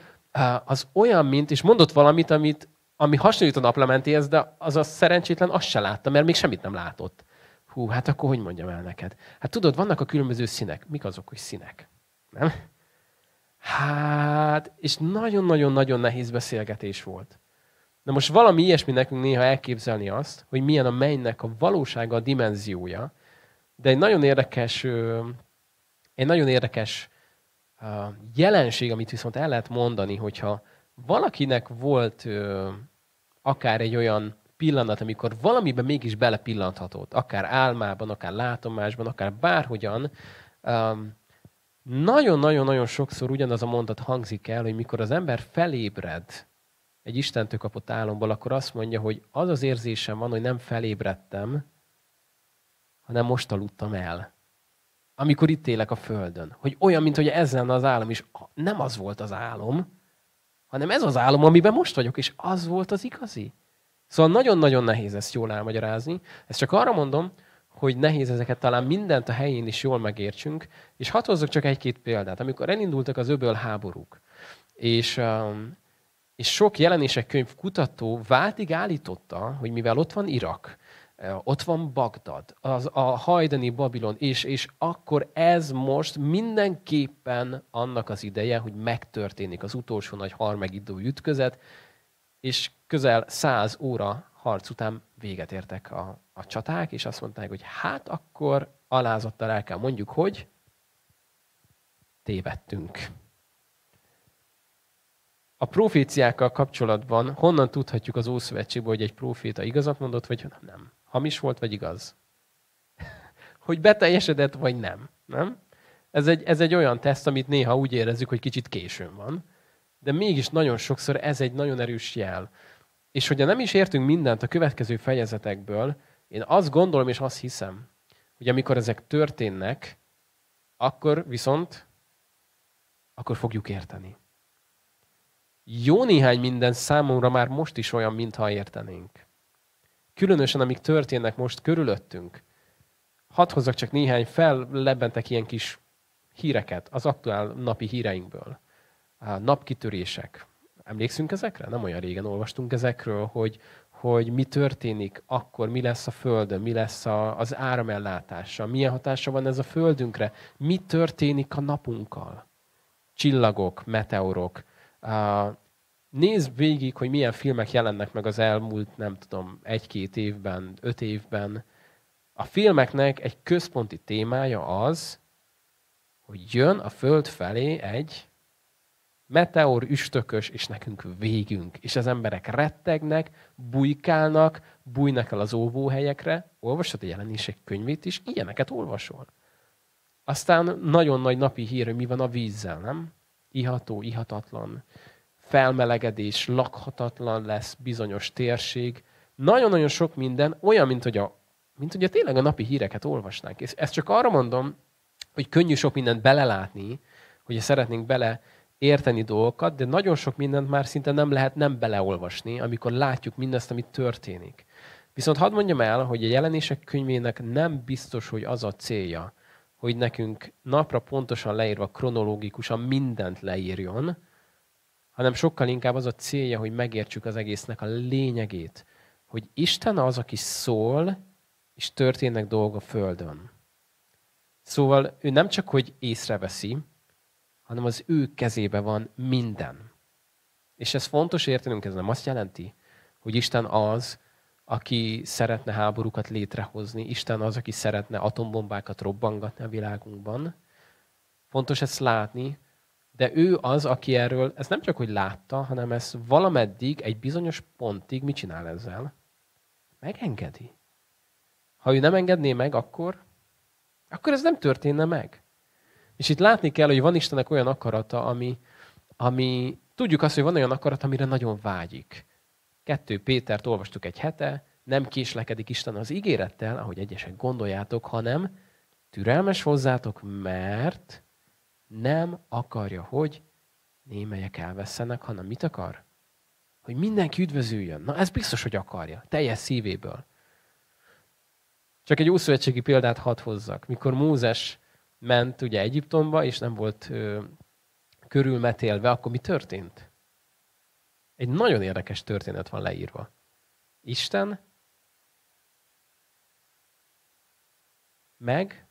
A: az olyan, mint, és mondott valamit, amit, ami hasonlít a naplementéhez, de az a szerencsétlen azt se látta, mert még semmit nem látott. Hú, hát akkor hogy mondjam el neked? Hát tudod, vannak a különböző színek. Mik azok, hogy színek? Nem? Hát, és nagyon-nagyon-nagyon nehéz beszélgetés volt. Na most valami ilyesmi nekünk néha elképzelni azt, hogy milyen a mennynek a valósága, a dimenziója, de egy nagyon érdekes, egy nagyon érdekes jelenség, amit viszont el lehet mondani, hogyha valakinek volt akár egy olyan pillanat, amikor valamiben mégis belepillanthatott, akár álmában, akár látomásban, akár bárhogyan, nagyon-nagyon-nagyon sokszor ugyanaz a mondat hangzik el, hogy mikor az ember felébred egy Istentől kapott álomból, akkor azt mondja, hogy az az érzésem van, hogy nem felébredtem, hanem most aludtam el. Amikor itt élek a Földön. Hogy olyan, mint hogy ez lenne az álom, és nem az volt az álom, hanem ez az álom, amiben most vagyok, és az volt az igazi. Szóval nagyon-nagyon nehéz ezt jól elmagyarázni. Ezt csak arra mondom, hogy nehéz ezeket talán mindent a helyén is jól megértsünk, és hadd hozzak csak egy-két példát. Amikor elindultak az öböl háborúk, és um, és sok jelenések könyv kutató váltig állította, hogy mivel ott van Irak, ott van Bagdad, az a hajdani Babilon, és, és akkor ez most mindenképpen annak az ideje, hogy megtörténik az utolsó nagy harmegidő ütközet, és közel száz óra harc után véget értek a, a csaták, és azt mondták, hogy hát akkor alázattal el kell mondjuk, hogy tévedtünk. A proféciákkal kapcsolatban honnan tudhatjuk az Ószövetségből, hogy egy proféta igazat mondott, vagy nem? Hamis volt, vagy igaz? hogy beteljesedett, vagy nem? nem? Ez, egy, ez egy olyan teszt, amit néha úgy érezzük, hogy kicsit későn van, de mégis nagyon sokszor ez egy nagyon erős jel. És hogyha nem is értünk mindent a következő fejezetekből, én azt gondolom és azt hiszem, hogy amikor ezek történnek, akkor viszont, akkor fogjuk érteni jó néhány minden számomra már most is olyan, mintha értenénk. Különösen, amik történnek most körülöttünk. Hadd hozzak csak néhány fellebbentek ilyen kis híreket az aktuál napi híreinkből. A napkitörések. Emlékszünk ezekre? Nem olyan régen olvastunk ezekről, hogy, hogy mi történik akkor, mi lesz a Földön, mi lesz a, az áramellátása, milyen hatása van ez a Földünkre, mi történik a napunkkal. Csillagok, meteorok, Nézd végig, hogy milyen filmek jelennek meg az elmúlt, nem tudom, egy-két évben, öt évben. A filmeknek egy központi témája az, hogy jön a Föld felé egy meteor üstökös, és nekünk végünk. És az emberek rettegnek, bujkálnak, bújnak el az óvóhelyekre. Olvasod a jelenések könyvét is? Ilyeneket olvasol. Aztán nagyon nagy napi hír, hogy mi van a vízzel, nem? Iható, ihatatlan, felmelegedés, lakhatatlan lesz bizonyos térség. Nagyon-nagyon sok minden, olyan, mint hogy a, mint hogy a tényleg a napi híreket olvasnánk. És ezt csak arra mondom, hogy könnyű sok mindent belelátni, hogy szeretnénk bele érteni dolgokat, de nagyon sok mindent már szinte nem lehet nem beleolvasni, amikor látjuk mindazt, amit történik. Viszont hadd mondjam el, hogy a jelenések könyvének nem biztos, hogy az a célja, hogy nekünk napra pontosan leírva, kronológikusan mindent leírjon, hanem sokkal inkább az a célja, hogy megértsük az egésznek a lényegét, hogy Isten az, aki szól, és történnek dolgok a Földön. Szóval ő nem csak, hogy észreveszi, hanem az ő kezébe van minden. És ez fontos értenünk, ez nem azt jelenti, hogy Isten az, aki szeretne háborúkat létrehozni, Isten az, aki szeretne atombombákat robbangatni a világunkban. Fontos ezt látni, de ő az, aki erről, ez nem csak, hogy látta, hanem ez valameddig, egy bizonyos pontig mit csinál ezzel? Megengedi. Ha ő nem engedné meg, akkor, akkor ez nem történne meg. És itt látni kell, hogy van Istennek olyan akarata, ami, ami tudjuk azt, hogy van olyan akarat, amire nagyon vágyik. Kettő Pétert olvastuk egy hete, nem késlekedik Isten az ígérettel, ahogy egyesek gondoljátok, hanem türelmes hozzátok, mert nem akarja, hogy némelyek elvesztenek, hanem mit akar? Hogy mindenki üdvözüljön. Na ez biztos, hogy akarja. Teljes szívéből. Csak egy ószövetségi példát hadd hozzak. Mikor Mózes ment ugye Egyiptomba, és nem volt ö, körülmetélve, akkor mi történt? Egy nagyon érdekes történet van leírva. Isten meg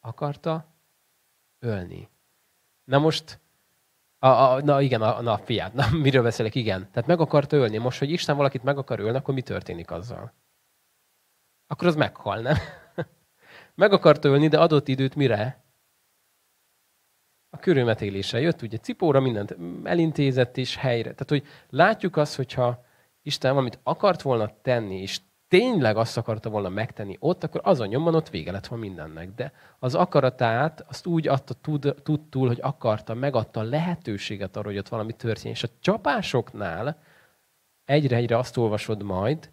A: akarta ölni. Na most, a, a, na igen, a, na fiát, na miről beszélek, igen. Tehát meg akarta ölni. Most, hogy Isten valakit meg akar ölni, akkor mi történik azzal? Akkor az meghal, nem? meg akart ölni, de adott időt mire? A körülmetélésre jött, ugye cipóra mindent elintézett és helyre. Tehát, hogy látjuk azt, hogyha Isten valamit akart volna tenni, és tényleg azt akarta volna megtenni ott, akkor azon nyomban ott vége lett van mindennek. De az akaratát azt úgy adta tud, tudtul, hogy akarta, megadta a lehetőséget arra, hogy ott valami történjen. És a csapásoknál egyre-egyre azt olvasod majd,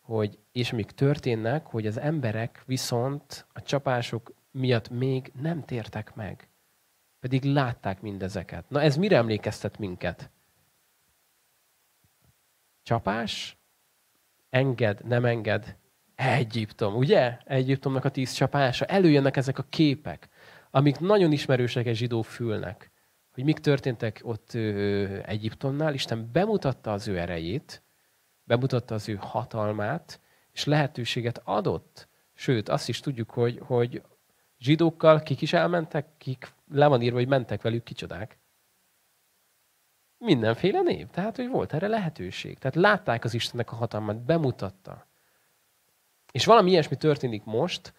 A: hogy és amik történnek, hogy az emberek viszont a csapások miatt még nem tértek meg. Pedig látták mindezeket. Na ez mire emlékeztet minket? Csapás, enged, nem enged, Egyiptom, ugye? Egyiptomnak a tíz csapása. Előjönnek ezek a képek, amik nagyon ismerősek egy zsidó fülnek. Hogy mik történtek ott ö, Egyiptomnál. Isten bemutatta az ő erejét, bemutatta az ő hatalmát, és lehetőséget adott. Sőt, azt is tudjuk, hogy, hogy zsidókkal kik is elmentek, kik le van írva, hogy mentek velük kicsodák. Mindenféle név. Tehát, hogy volt erre lehetőség. Tehát látták az Istennek a hatalmát, bemutatta. És valami ilyesmi történik most,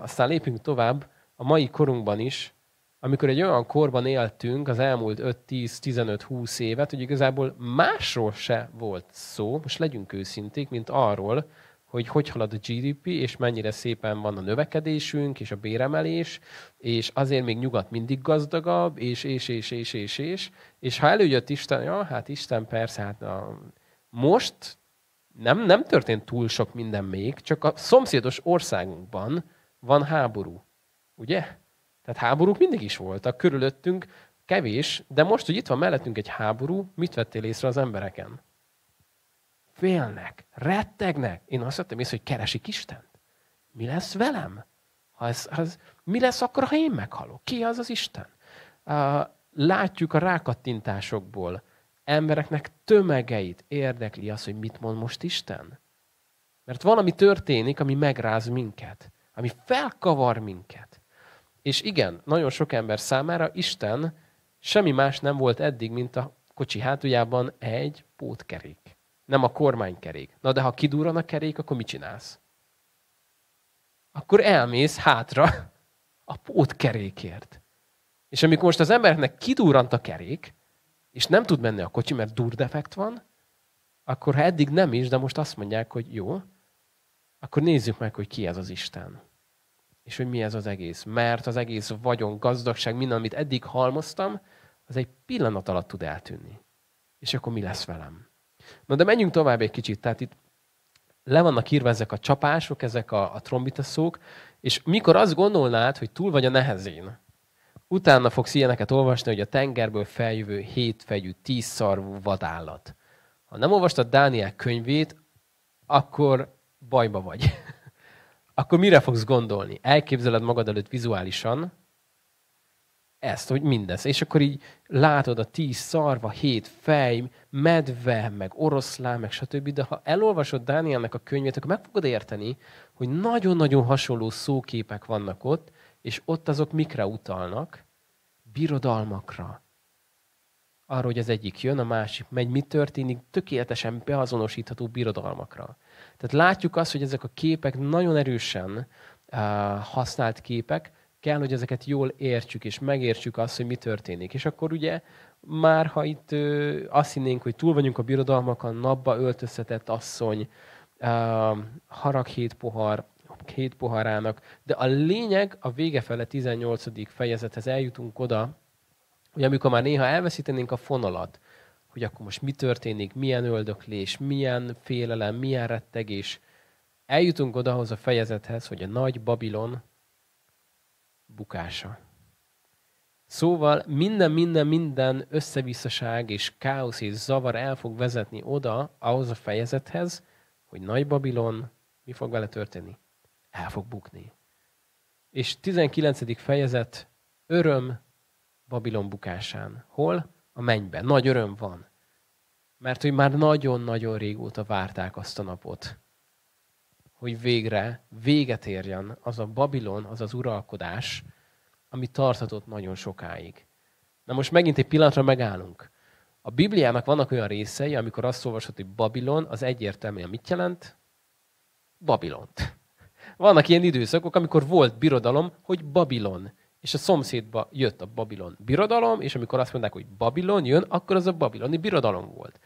A: aztán lépünk tovább, a mai korunkban is, amikor egy olyan korban éltünk az elmúlt 5-10-15-20 évet, hogy igazából másról se volt szó, most legyünk őszinték, mint arról, hogy hogy halad a GDP, és mennyire szépen van a növekedésünk, és a béremelés, és azért még nyugat mindig gazdagabb, és, és, és, és, és, és. És ha előjött Isten, ja, hát Isten persze, hát a, most nem, nem történt túl sok minden még, csak a szomszédos országunkban van háború. Ugye? Tehát háborúk mindig is voltak, körülöttünk kevés, de most, hogy itt van mellettünk egy háború, mit vettél észre az embereken? Félnek, rettegnek. Én azt vettem észre, hogy keresik Istent. Mi lesz velem? Ha ez, ha ez, mi lesz akkor, ha én meghalok? Ki az az Isten? Látjuk a rákattintásokból, embereknek tömegeit érdekli az, hogy mit mond most Isten. Mert valami történik, ami megráz minket, ami felkavar minket. És igen, nagyon sok ember számára Isten semmi más nem volt eddig, mint a kocsi hátuljában egy pótkerék. Nem a kormánykerék. Na de ha kidurran a kerék, akkor mit csinálsz? Akkor elmész hátra a pótkerékért. És amikor most az embernek kidurrant a kerék, és nem tud menni a kocsi, mert durdefekt van, akkor ha eddig nem is, de most azt mondják, hogy jó, akkor nézzük meg, hogy ki ez az Isten. és hogy mi ez az egész. Mert az egész vagyon, gazdagság, minden, amit eddig halmoztam, az egy pillanat alatt tud eltűnni. És akkor mi lesz velem? Na de menjünk tovább egy kicsit. Tehát itt le vannak írva ezek a csapások, ezek a, a trombitaszók, és mikor azt gondolnád, hogy túl vagy a nehezén, utána fogsz ilyeneket olvasni, hogy a tengerből feljövő hétfejű, tízszarvú vadállat. Ha nem olvastad Dániel könyvét, akkor bajba vagy. akkor mire fogsz gondolni? Elképzeled magad előtt vizuálisan ezt, hogy mindez. És akkor így látod a tíz szarva, hét fej, medve, meg oroszlán, meg stb. De ha elolvasod Dánielnek a könyvét, akkor meg fogod érteni, hogy nagyon-nagyon hasonló szóképek vannak ott, és ott azok mikre utalnak? Birodalmakra. Arról, hogy az egyik jön, a másik megy, mi történik, tökéletesen beazonosítható birodalmakra. Tehát látjuk azt, hogy ezek a képek nagyon erősen uh, használt képek, kell, hogy ezeket jól értsük, és megértsük azt, hogy mi történik. És akkor ugye már, ha itt ö, azt hinnénk, hogy túl vagyunk a birodalmakon, napba öltöztetett asszony, uh, harag hét pohar, hét poharának, de a lényeg a vége fele 18. fejezethez eljutunk oda, hogy amikor már néha elveszítenénk a fonalat, hogy akkor most mi történik, milyen öldöklés, milyen félelem, milyen rettegés, eljutunk odahoz a fejezethez, hogy a nagy Babilon bukása. Szóval minden, minden, minden összevisszaság és káosz és zavar el fog vezetni oda, ahhoz a fejezethez, hogy Nagy Babilon, mi fog vele történni? El fog bukni. És 19. fejezet, öröm Babilon bukásán. Hol? A mennyben. Nagy öröm van. Mert hogy már nagyon-nagyon régóta várták azt a napot, hogy végre véget érjen az a Babilon, az az uralkodás, ami tartatott nagyon sokáig. Na most megint egy pillanatra megállunk. A Bibliának vannak olyan részei, amikor azt olvasod, hogy Babilon, az egyértelműen mit jelent? Babilont. Vannak ilyen időszakok, amikor volt birodalom, hogy Babilon. És a szomszédba jött a Babilon birodalom, és amikor azt mondták, hogy Babilon jön, akkor az a babiloni birodalom volt.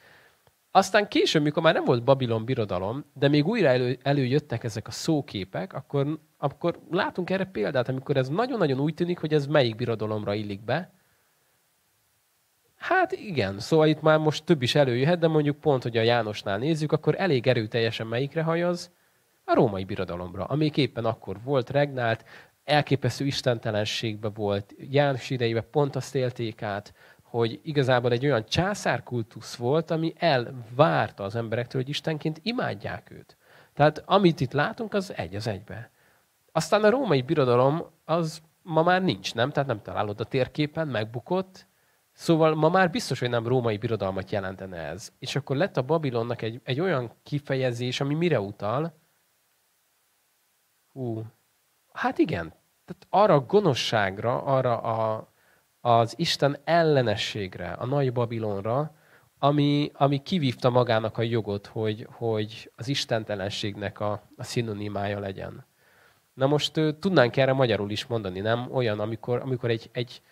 A: Aztán később, mikor már nem volt Babilon birodalom, de még újra elő, előjöttek ezek a szóképek, akkor, akkor látunk erre példát, amikor ez nagyon-nagyon úgy tűnik, hogy ez melyik birodalomra illik be. Hát igen, szóval itt már most több is előjöhet, de mondjuk pont, hogy a Jánosnál nézzük, akkor elég erőteljesen melyikre hajaz? A római birodalomra, amelyik éppen akkor volt, regnált, elképesztő istentelenségbe volt, János idejében pont azt élték át, hogy igazából egy olyan császárkultusz volt, ami elvárta az emberektől, hogy Istenként imádják őt. Tehát amit itt látunk, az egy az egybe. Aztán a római birodalom az ma már nincs, nem? Tehát nem találod a térképen, megbukott. Szóval ma már biztos, hogy nem római birodalmat jelentene ez. És akkor lett a Babilonnak egy, egy olyan kifejezés, ami mire utal? Hú, hát igen. Tehát arra a gonoszságra, arra a, az Isten ellenességre, a nagy Babilonra, ami, ami kivívta magának a jogot, hogy, hogy az istentelenségnek a, a szinonimája legyen. Na most tudnánk erre magyarul is mondani, nem? Olyan, amikor, amikor egy, egy,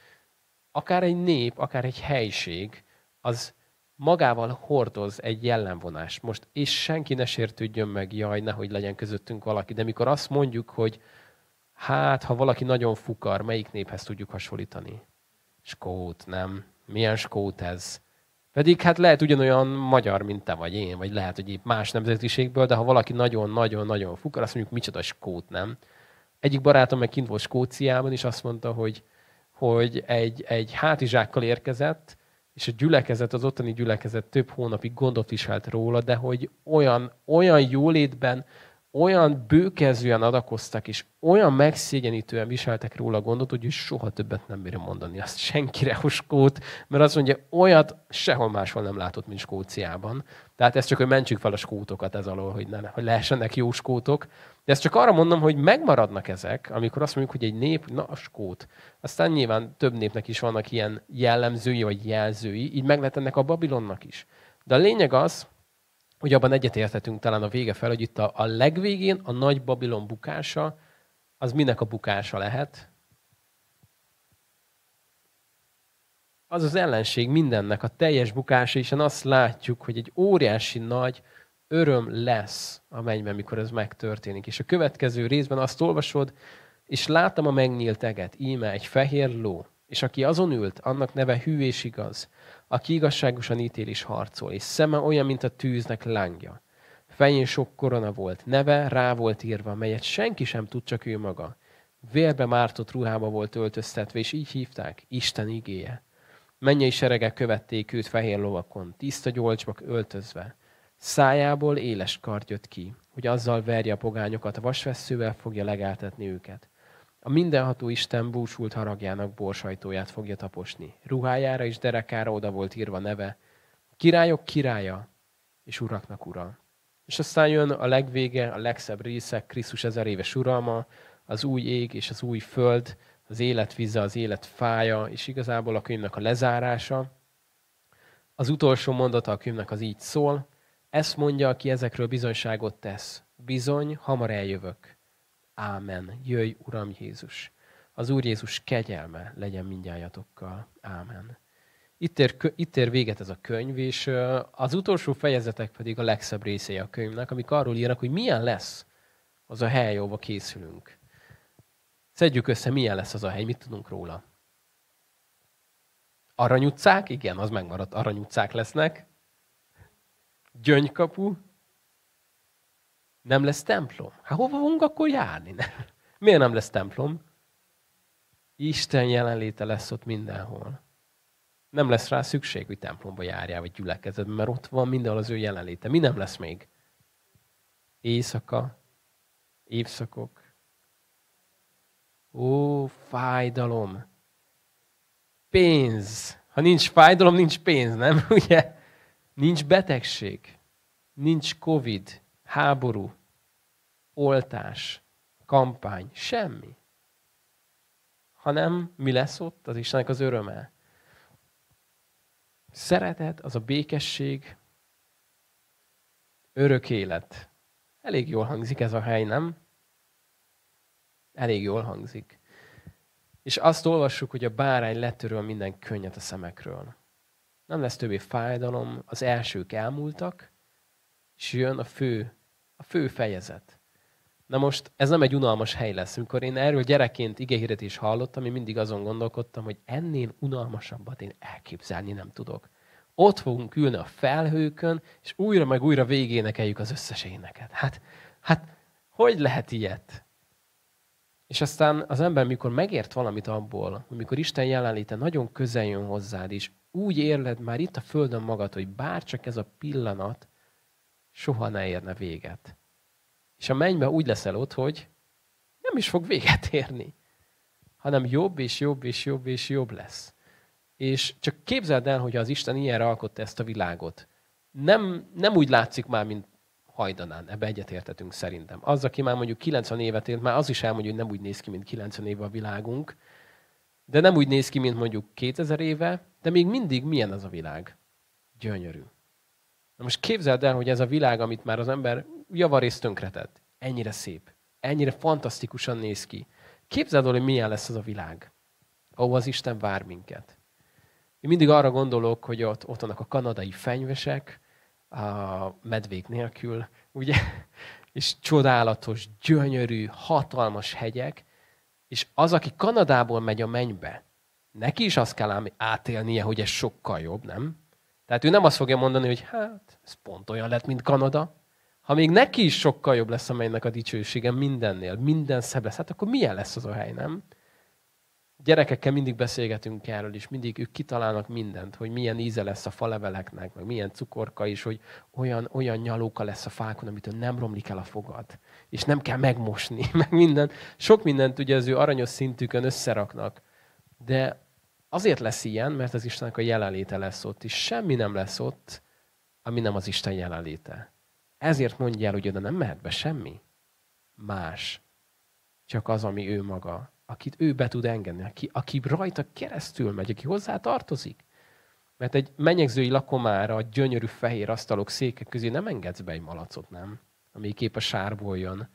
A: akár egy nép, akár egy helység, az magával hordoz egy jellemvonást. Most, és senki ne sértődjön meg, jaj, nehogy legyen közöttünk valaki, de mikor azt mondjuk, hogy hát, ha valaki nagyon fukar, melyik néphez tudjuk hasonlítani? Skót, nem? Milyen skót ez? Pedig hát lehet ugyanolyan magyar, mint te vagy én, vagy lehet, hogy épp más nemzetiségből, de ha valaki nagyon-nagyon-nagyon fukar, azt mondjuk, micsoda skót, nem? Egyik barátom meg kint volt Skóciában, és azt mondta, hogy, hogy egy, egy hátizsákkal érkezett, és a gyülekezet, az ottani gyülekezet több hónapig gondot viselt róla, de hogy olyan, olyan jólétben, olyan bőkezően adakoztak, és olyan megszégyenítően viseltek róla a gondot, hogy soha többet nem bírja mondani azt senkire, hogy Skót, mert azt mondja, olyat sehol máshol nem látott, mint Skóciában. Tehát ez csak, hogy mentsük fel a skótokat ez alól, hogy, ne, hogy lehessenek jó skótok. De ezt csak arra mondom, hogy megmaradnak ezek, amikor azt mondjuk, hogy egy nép, na a skót. Aztán nyilván több népnek is vannak ilyen jellemzői vagy jelzői, így meg lehet ennek a Babilonnak is. De a lényeg az, hogy abban egyetérthetünk talán a vége fel, hogy itt a, a legvégén a nagy Babilon bukása, az minek a bukása lehet? Az az ellenség mindennek, a teljes bukása, és azt látjuk, hogy egy óriási nagy öröm lesz a mennyben, mikor ez megtörténik. És a következő részben azt olvasod, És láttam a megnyílt eget, íme egy fehér ló, és aki azon ült, annak neve hű és igaz, aki igazságosan ítél és harcol, és szeme olyan, mint a tűznek lángja. Fején sok korona volt, neve rá volt írva, melyet senki sem tud, csak ő maga. Vérbe mártott ruhába volt öltöztetve, és így hívták, Isten igéje. Mennyei seregek követték őt fehér lovakon, tiszta gyolcsba öltözve. Szájából éles kard jött ki, hogy azzal verje a pogányokat, a vasvesszővel fogja legáltatni őket. A mindenható Isten búsult haragjának borsajtóját fogja taposni. Ruhájára és derekára oda volt írva neve, királyok királya és uraknak ura. És aztán jön a legvége, a legszebb része, Krisztus ezer éves uralma, az új ég és az új föld, az élet víze, az élet fája, és igazából a könyvnek a lezárása. Az utolsó mondata a könyvnek az így szól, ezt mondja, aki ezekről bizonyságot tesz. Bizony, hamar eljövök. Ámen. Jöjj, Uram Jézus. Az Úr Jézus kegyelme legyen mindjájatokkal. Ámen. Itt ér, itt ér véget ez a könyv, és az utolsó fejezetek pedig a legszebb részei a könyvnek, amik arról írnak, hogy milyen lesz az a hely, ahova készülünk. Szedjük össze, milyen lesz az a hely, mit tudunk róla. Aranyutcák? Igen, az megmaradt. Aranyutcák lesznek. Gyöngykapu? Nem lesz templom? Hát hova fogunk akkor járni? Miért nem lesz templom? Isten jelenléte lesz ott mindenhol. Nem lesz rá szükség, hogy templomba járjál, vagy gyülekezetbe, mert ott van mindenhol az ő jelenléte. Mi nem lesz még? Éjszaka, évszakok. Ó, fájdalom. Pénz. Ha nincs fájdalom, nincs pénz, nem? Ugye? Nincs betegség, nincs Covid, háború, oltás, kampány, semmi. Hanem mi lesz ott? Az Istennek az öröme. Szeretet, az a békesség, örök élet. Elég jól hangzik ez a hely, nem? Elég jól hangzik. És azt olvassuk, hogy a bárány letöröl minden könnyet a szemekről. Nem lesz többé fájdalom, az elsők elmúltak, és jön a fő, a fő fejezet. Na most ez nem egy unalmas hely lesz. Amikor én erről gyerekként igéhirdetés hallottam, én mindig azon gondolkodtam, hogy ennél unalmasabbat én elképzelni nem tudok. Ott fogunk ülni a felhőkön, és újra meg újra végénekeljük az összes éneket. Hát, hát hogy lehet ilyet? És aztán az ember, mikor megért valamit abból, amikor Isten jelenléte nagyon közel jön hozzád, és úgy érled már itt a Földön magad, hogy bárcsak ez a pillanat soha ne érne véget. És a mennybe úgy leszel ott, hogy nem is fog véget érni, hanem jobb és jobb és jobb és jobb lesz. És csak képzeld el, hogy az Isten ilyenre alkotta ezt a világot. Nem, nem úgy látszik már, mint hajdanán. Ebbe egyetértetünk szerintem. Az, aki már mondjuk 90 évet élt, már az is elmondja, hogy nem úgy néz ki, mint 90 éve a világunk, de nem úgy néz ki, mint mondjuk 2000 éve, de még mindig milyen az a világ? Gyönyörű. Na most képzeld el, hogy ez a világ, amit már az ember javarészt tönkretett, ennyire szép, ennyire fantasztikusan néz ki. Képzeld el, hogy milyen lesz az a világ, ahol az Isten vár minket. Én mindig arra gondolok, hogy ott, ott vannak a kanadai fenyvesek, a medvék nélkül, ugye? És csodálatos, gyönyörű, hatalmas hegyek, és az, aki Kanadából megy a mennybe, neki is azt kell átélnie, hogy ez sokkal jobb, nem? Tehát ő nem azt fogja mondani, hogy hát, ez pont olyan lett, mint Kanada. Ha még neki is sokkal jobb lesz a mennynek a dicsősége mindennél, minden szebb lesz, hát akkor milyen lesz az a hely, nem? Gyerekekkel mindig beszélgetünk erről, és mindig ők kitalálnak mindent, hogy milyen íze lesz a faleveleknek, meg milyen cukorka is, hogy olyan, olyan nyalóka lesz a fákon, amitől nem romlik el a fogad. És nem kell megmosni, meg minden. Sok mindent ugye az ő aranyos szintükön összeraknak. De azért lesz ilyen, mert az Istennek a jelenléte lesz ott, és semmi nem lesz ott, ami nem az Isten jelenléte. Ezért mondja el, hogy oda nem mehet be semmi más, csak az, ami ő maga akit ő be tud engedni, aki, aki rajta keresztül megy, aki hozzá tartozik. Mert egy menyegzői lakomára a gyönyörű fehér asztalok, székek közé nem engedsz be egy malacot, nem? Ami kép a sárból jön.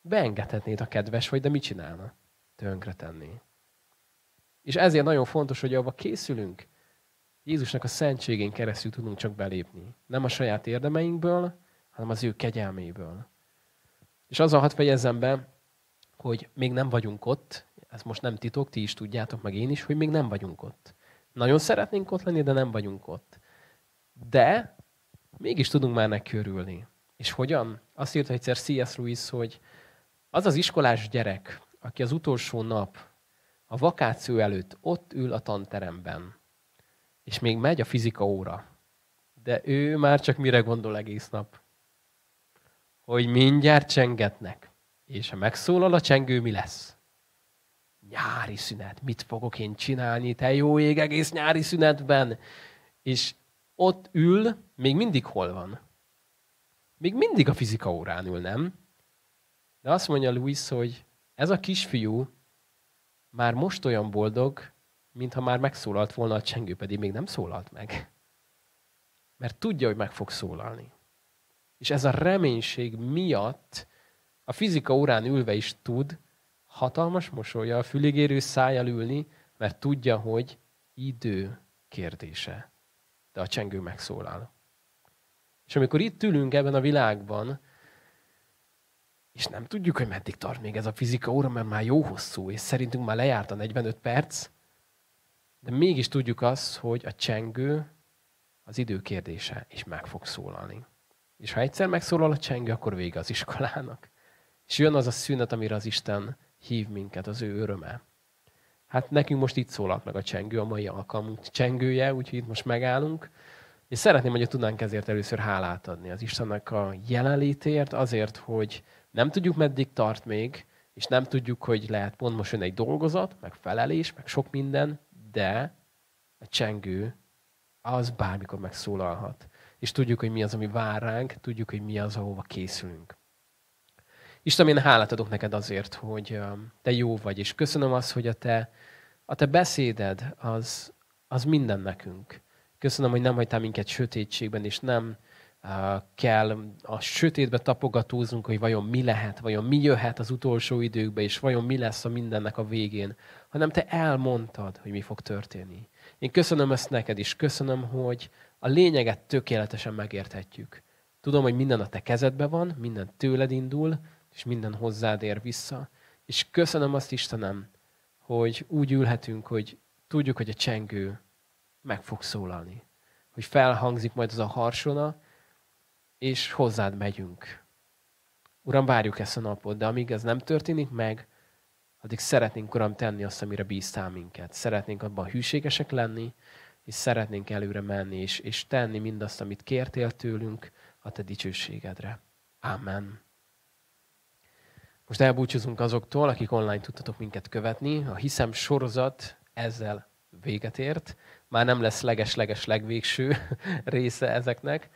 A: Beengedhetnéd, a kedves vagy, de mit csinálna? Tönkre tenni. És ezért nagyon fontos, hogy abba készülünk. Jézusnak a szentségén keresztül tudunk csak belépni. Nem a saját érdemeinkből, hanem az ő kegyelméből. És azzal hadd fejezzem be, hogy még nem vagyunk ott, ez most nem titok, ti is tudjátok, meg én is, hogy még nem vagyunk ott. Nagyon szeretnénk ott lenni, de nem vagyunk ott. De mégis tudunk már neki örülni. És hogyan? Azt írta egyszer C.S. Lewis, hogy az az iskolás gyerek, aki az utolsó nap, a vakáció előtt ott ül a tanteremben, és még megy a fizika óra, de ő már csak mire gondol egész nap? Hogy mindjárt csengetnek. És ha megszólal a csengő, mi lesz? Nyári szünet. Mit fogok én csinálni? Te jó ég egész nyári szünetben. És ott ül, még mindig hol van? Még mindig a fizika órán ül, nem? De azt mondja Louis, hogy ez a kisfiú már most olyan boldog, mintha már megszólalt volna a csengő, pedig még nem szólalt meg. Mert tudja, hogy meg fog szólalni. És ez a reménység miatt a fizika órán ülve is tud hatalmas mosolya a füligérő szájjal ülni, mert tudja, hogy idő kérdése. De a csengő megszólal. És amikor itt ülünk ebben a világban, és nem tudjuk, hogy meddig tart még ez a fizika óra, mert már jó hosszú, és szerintünk már lejárt a 45 perc, de mégis tudjuk azt, hogy a csengő az idő kérdése, és meg fog szólalni. És ha egyszer megszólal a csengő, akkor vége az iskolának. És jön az a szünet, amire az Isten hív minket, az ő öröme. Hát nekünk most itt szólalt meg a csengő, a mai alkalmunk csengője, úgyhogy itt most megállunk. És szeretném, hogy tudnánk ezért először hálát adni az Istennek a jelenlétért, azért, hogy nem tudjuk, meddig tart még, és nem tudjuk, hogy lehet pont most jön egy dolgozat, meg felelés, meg sok minden, de a csengő az bármikor megszólalhat. És tudjuk, hogy mi az, ami vár ránk, tudjuk, hogy mi az, ahova készülünk. Istenem, én hálát adok neked azért, hogy te jó vagy, és köszönöm azt, hogy a te, a te beszéded az, az minden nekünk. Köszönöm, hogy nem hagytál minket sötétségben, és nem kell a sötétbe tapogatóznunk, hogy vajon mi lehet, vajon mi jöhet az utolsó időkben, és vajon mi lesz a mindennek a végén, hanem te elmondtad, hogy mi fog történni. Én köszönöm ezt neked is, köszönöm, hogy a lényeget tökéletesen megérthetjük. Tudom, hogy minden a te kezedben van, minden tőled indul, és minden hozzád ér vissza. És köszönöm azt, Istenem, hogy úgy ülhetünk, hogy tudjuk, hogy a csengő meg fog szólalni. Hogy felhangzik majd az a harsona, és hozzád megyünk. Uram, várjuk ezt a napot, de amíg ez nem történik meg, addig szeretnénk, Uram, tenni azt, amire bíztál minket. Szeretnénk abban hűségesek lenni, és szeretnénk előre menni, és, és tenni mindazt, amit kértél tőlünk a te dicsőségedre. Amen. Most elbúcsúzunk azoktól, akik online tudtatok minket követni. A Hiszem sorozat ezzel véget ért. Már nem lesz leges-leges legvégső része ezeknek.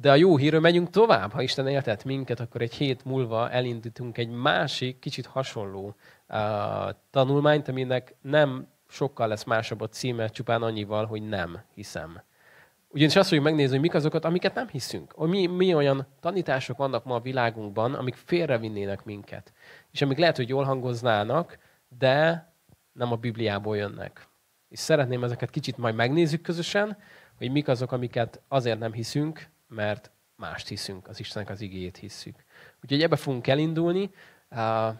A: De a jó hírről megyünk tovább. Ha Isten éltet minket, akkor egy hét múlva elindítunk egy másik, kicsit hasonló uh, tanulmányt, aminek nem sokkal lesz másabb a címe, csupán annyival, hogy nem hiszem. Ugyanis azt fogjuk megnézni, hogy mik azokat, amiket nem hiszünk. Hogy mi, mi olyan tanítások vannak ma a világunkban, amik félrevinnének minket. És amik lehet, hogy jól hangoznának, de nem a Bibliából jönnek. És szeretném ezeket kicsit majd megnézzük közösen, hogy mik azok, amiket azért nem hiszünk, mert mást hiszünk, az Istennek az igéjét hiszük. Úgyhogy ebbe fogunk elindulni,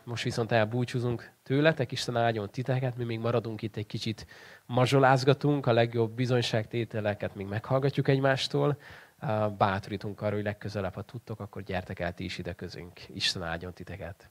A: most viszont elbúcsúzunk tőletek, Isten áldjon titeket, mi még maradunk itt egy kicsit mazsolázgatunk, a legjobb bizonyságtételeket még meghallgatjuk egymástól, bátorítunk arra, hogy legközelebb, ha tudtok, akkor gyertek el ti is ide közünk. Isten áldjon titeket!